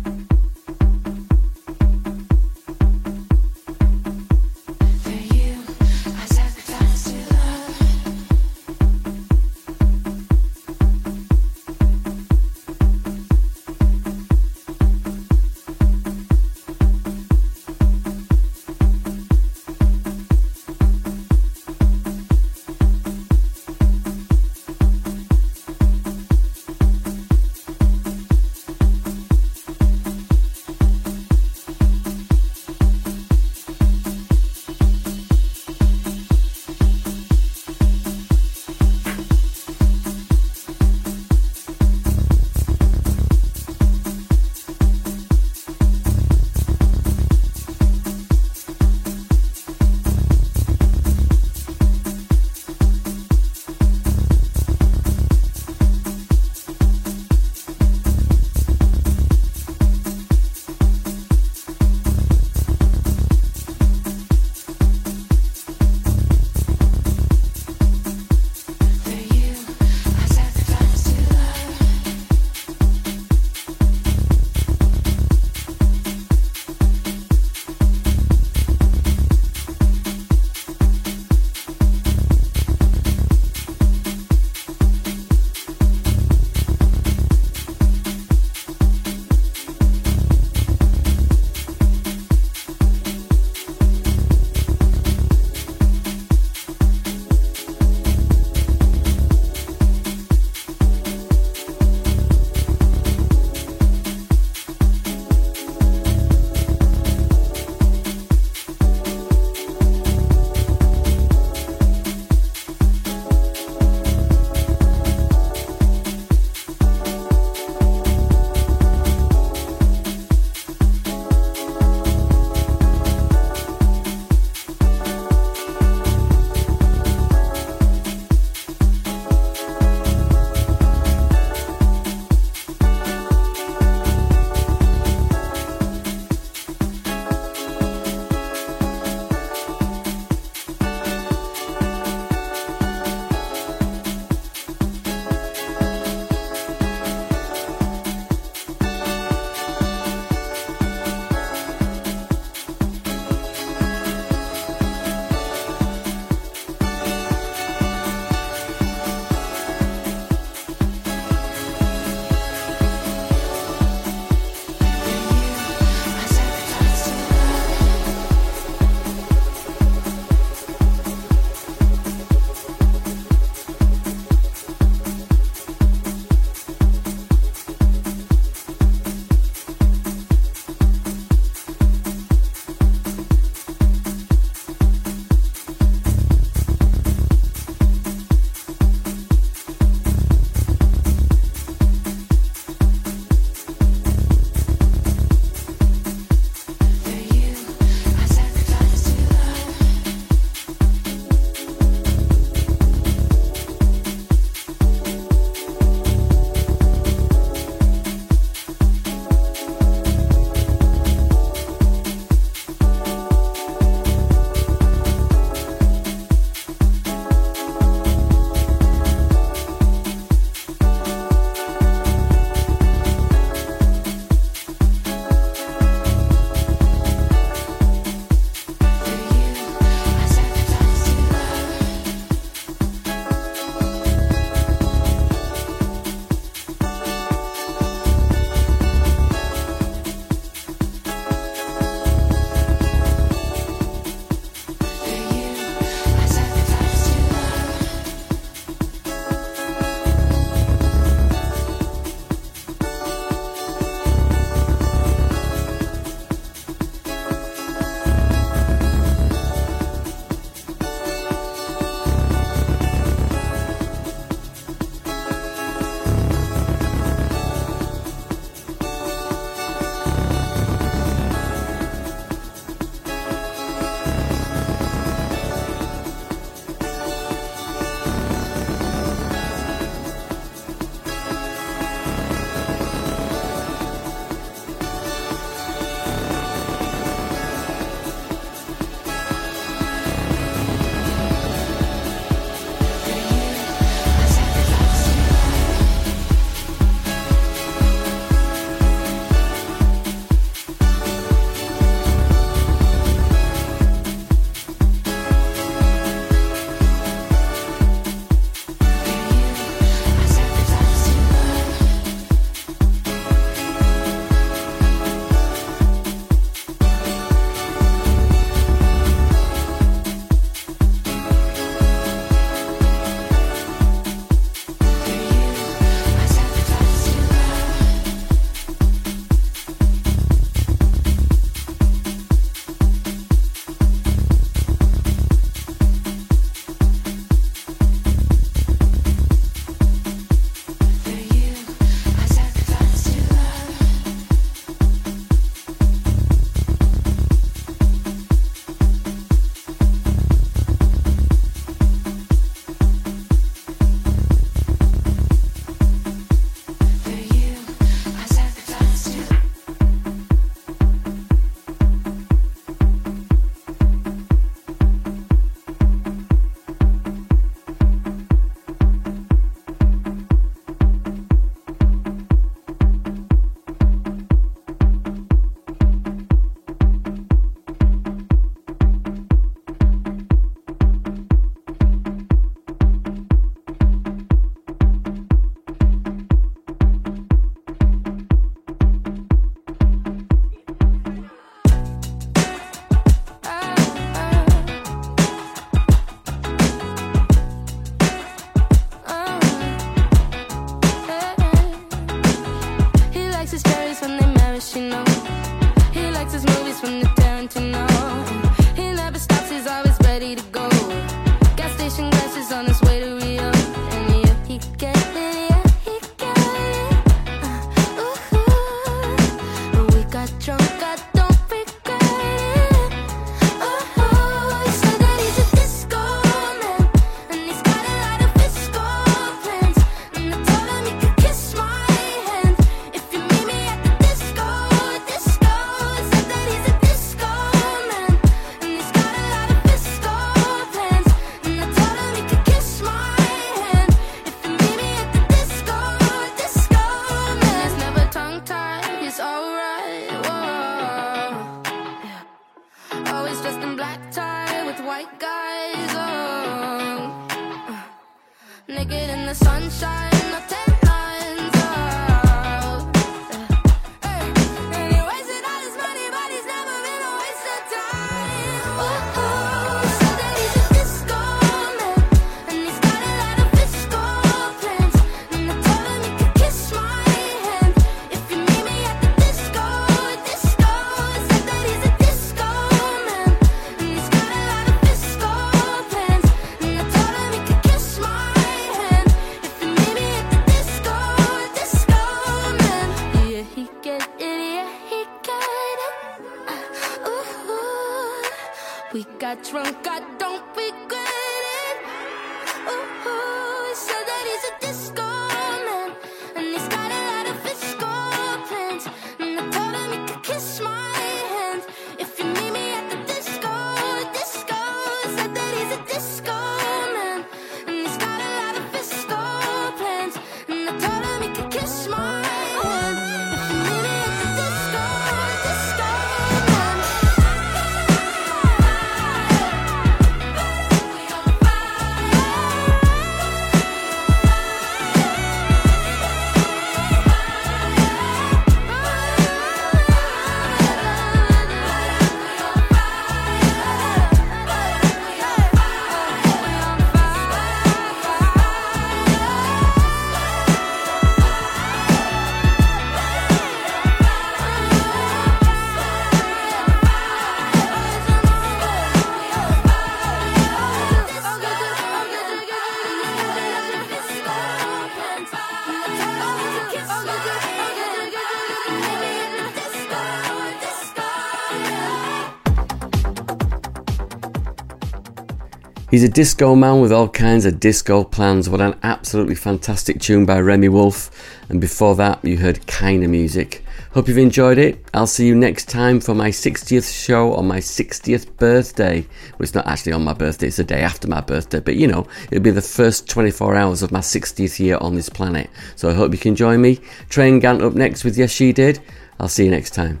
He's a disco man
with all kinds of disco plans. What an absolutely fantastic tune by Remi Wolf. And before that, you heard Kinda Music. Hope you've enjoyed it. I'll see you next time for my 60th show on my 60th birthday. Well, it's not actually on my birthday, it's the day after my birthday, but you know, it'll be the first 24 hours of my 60th year on this planet. So I hope you can join me. Train Gant up next with Yes She Did. I'll see you next time.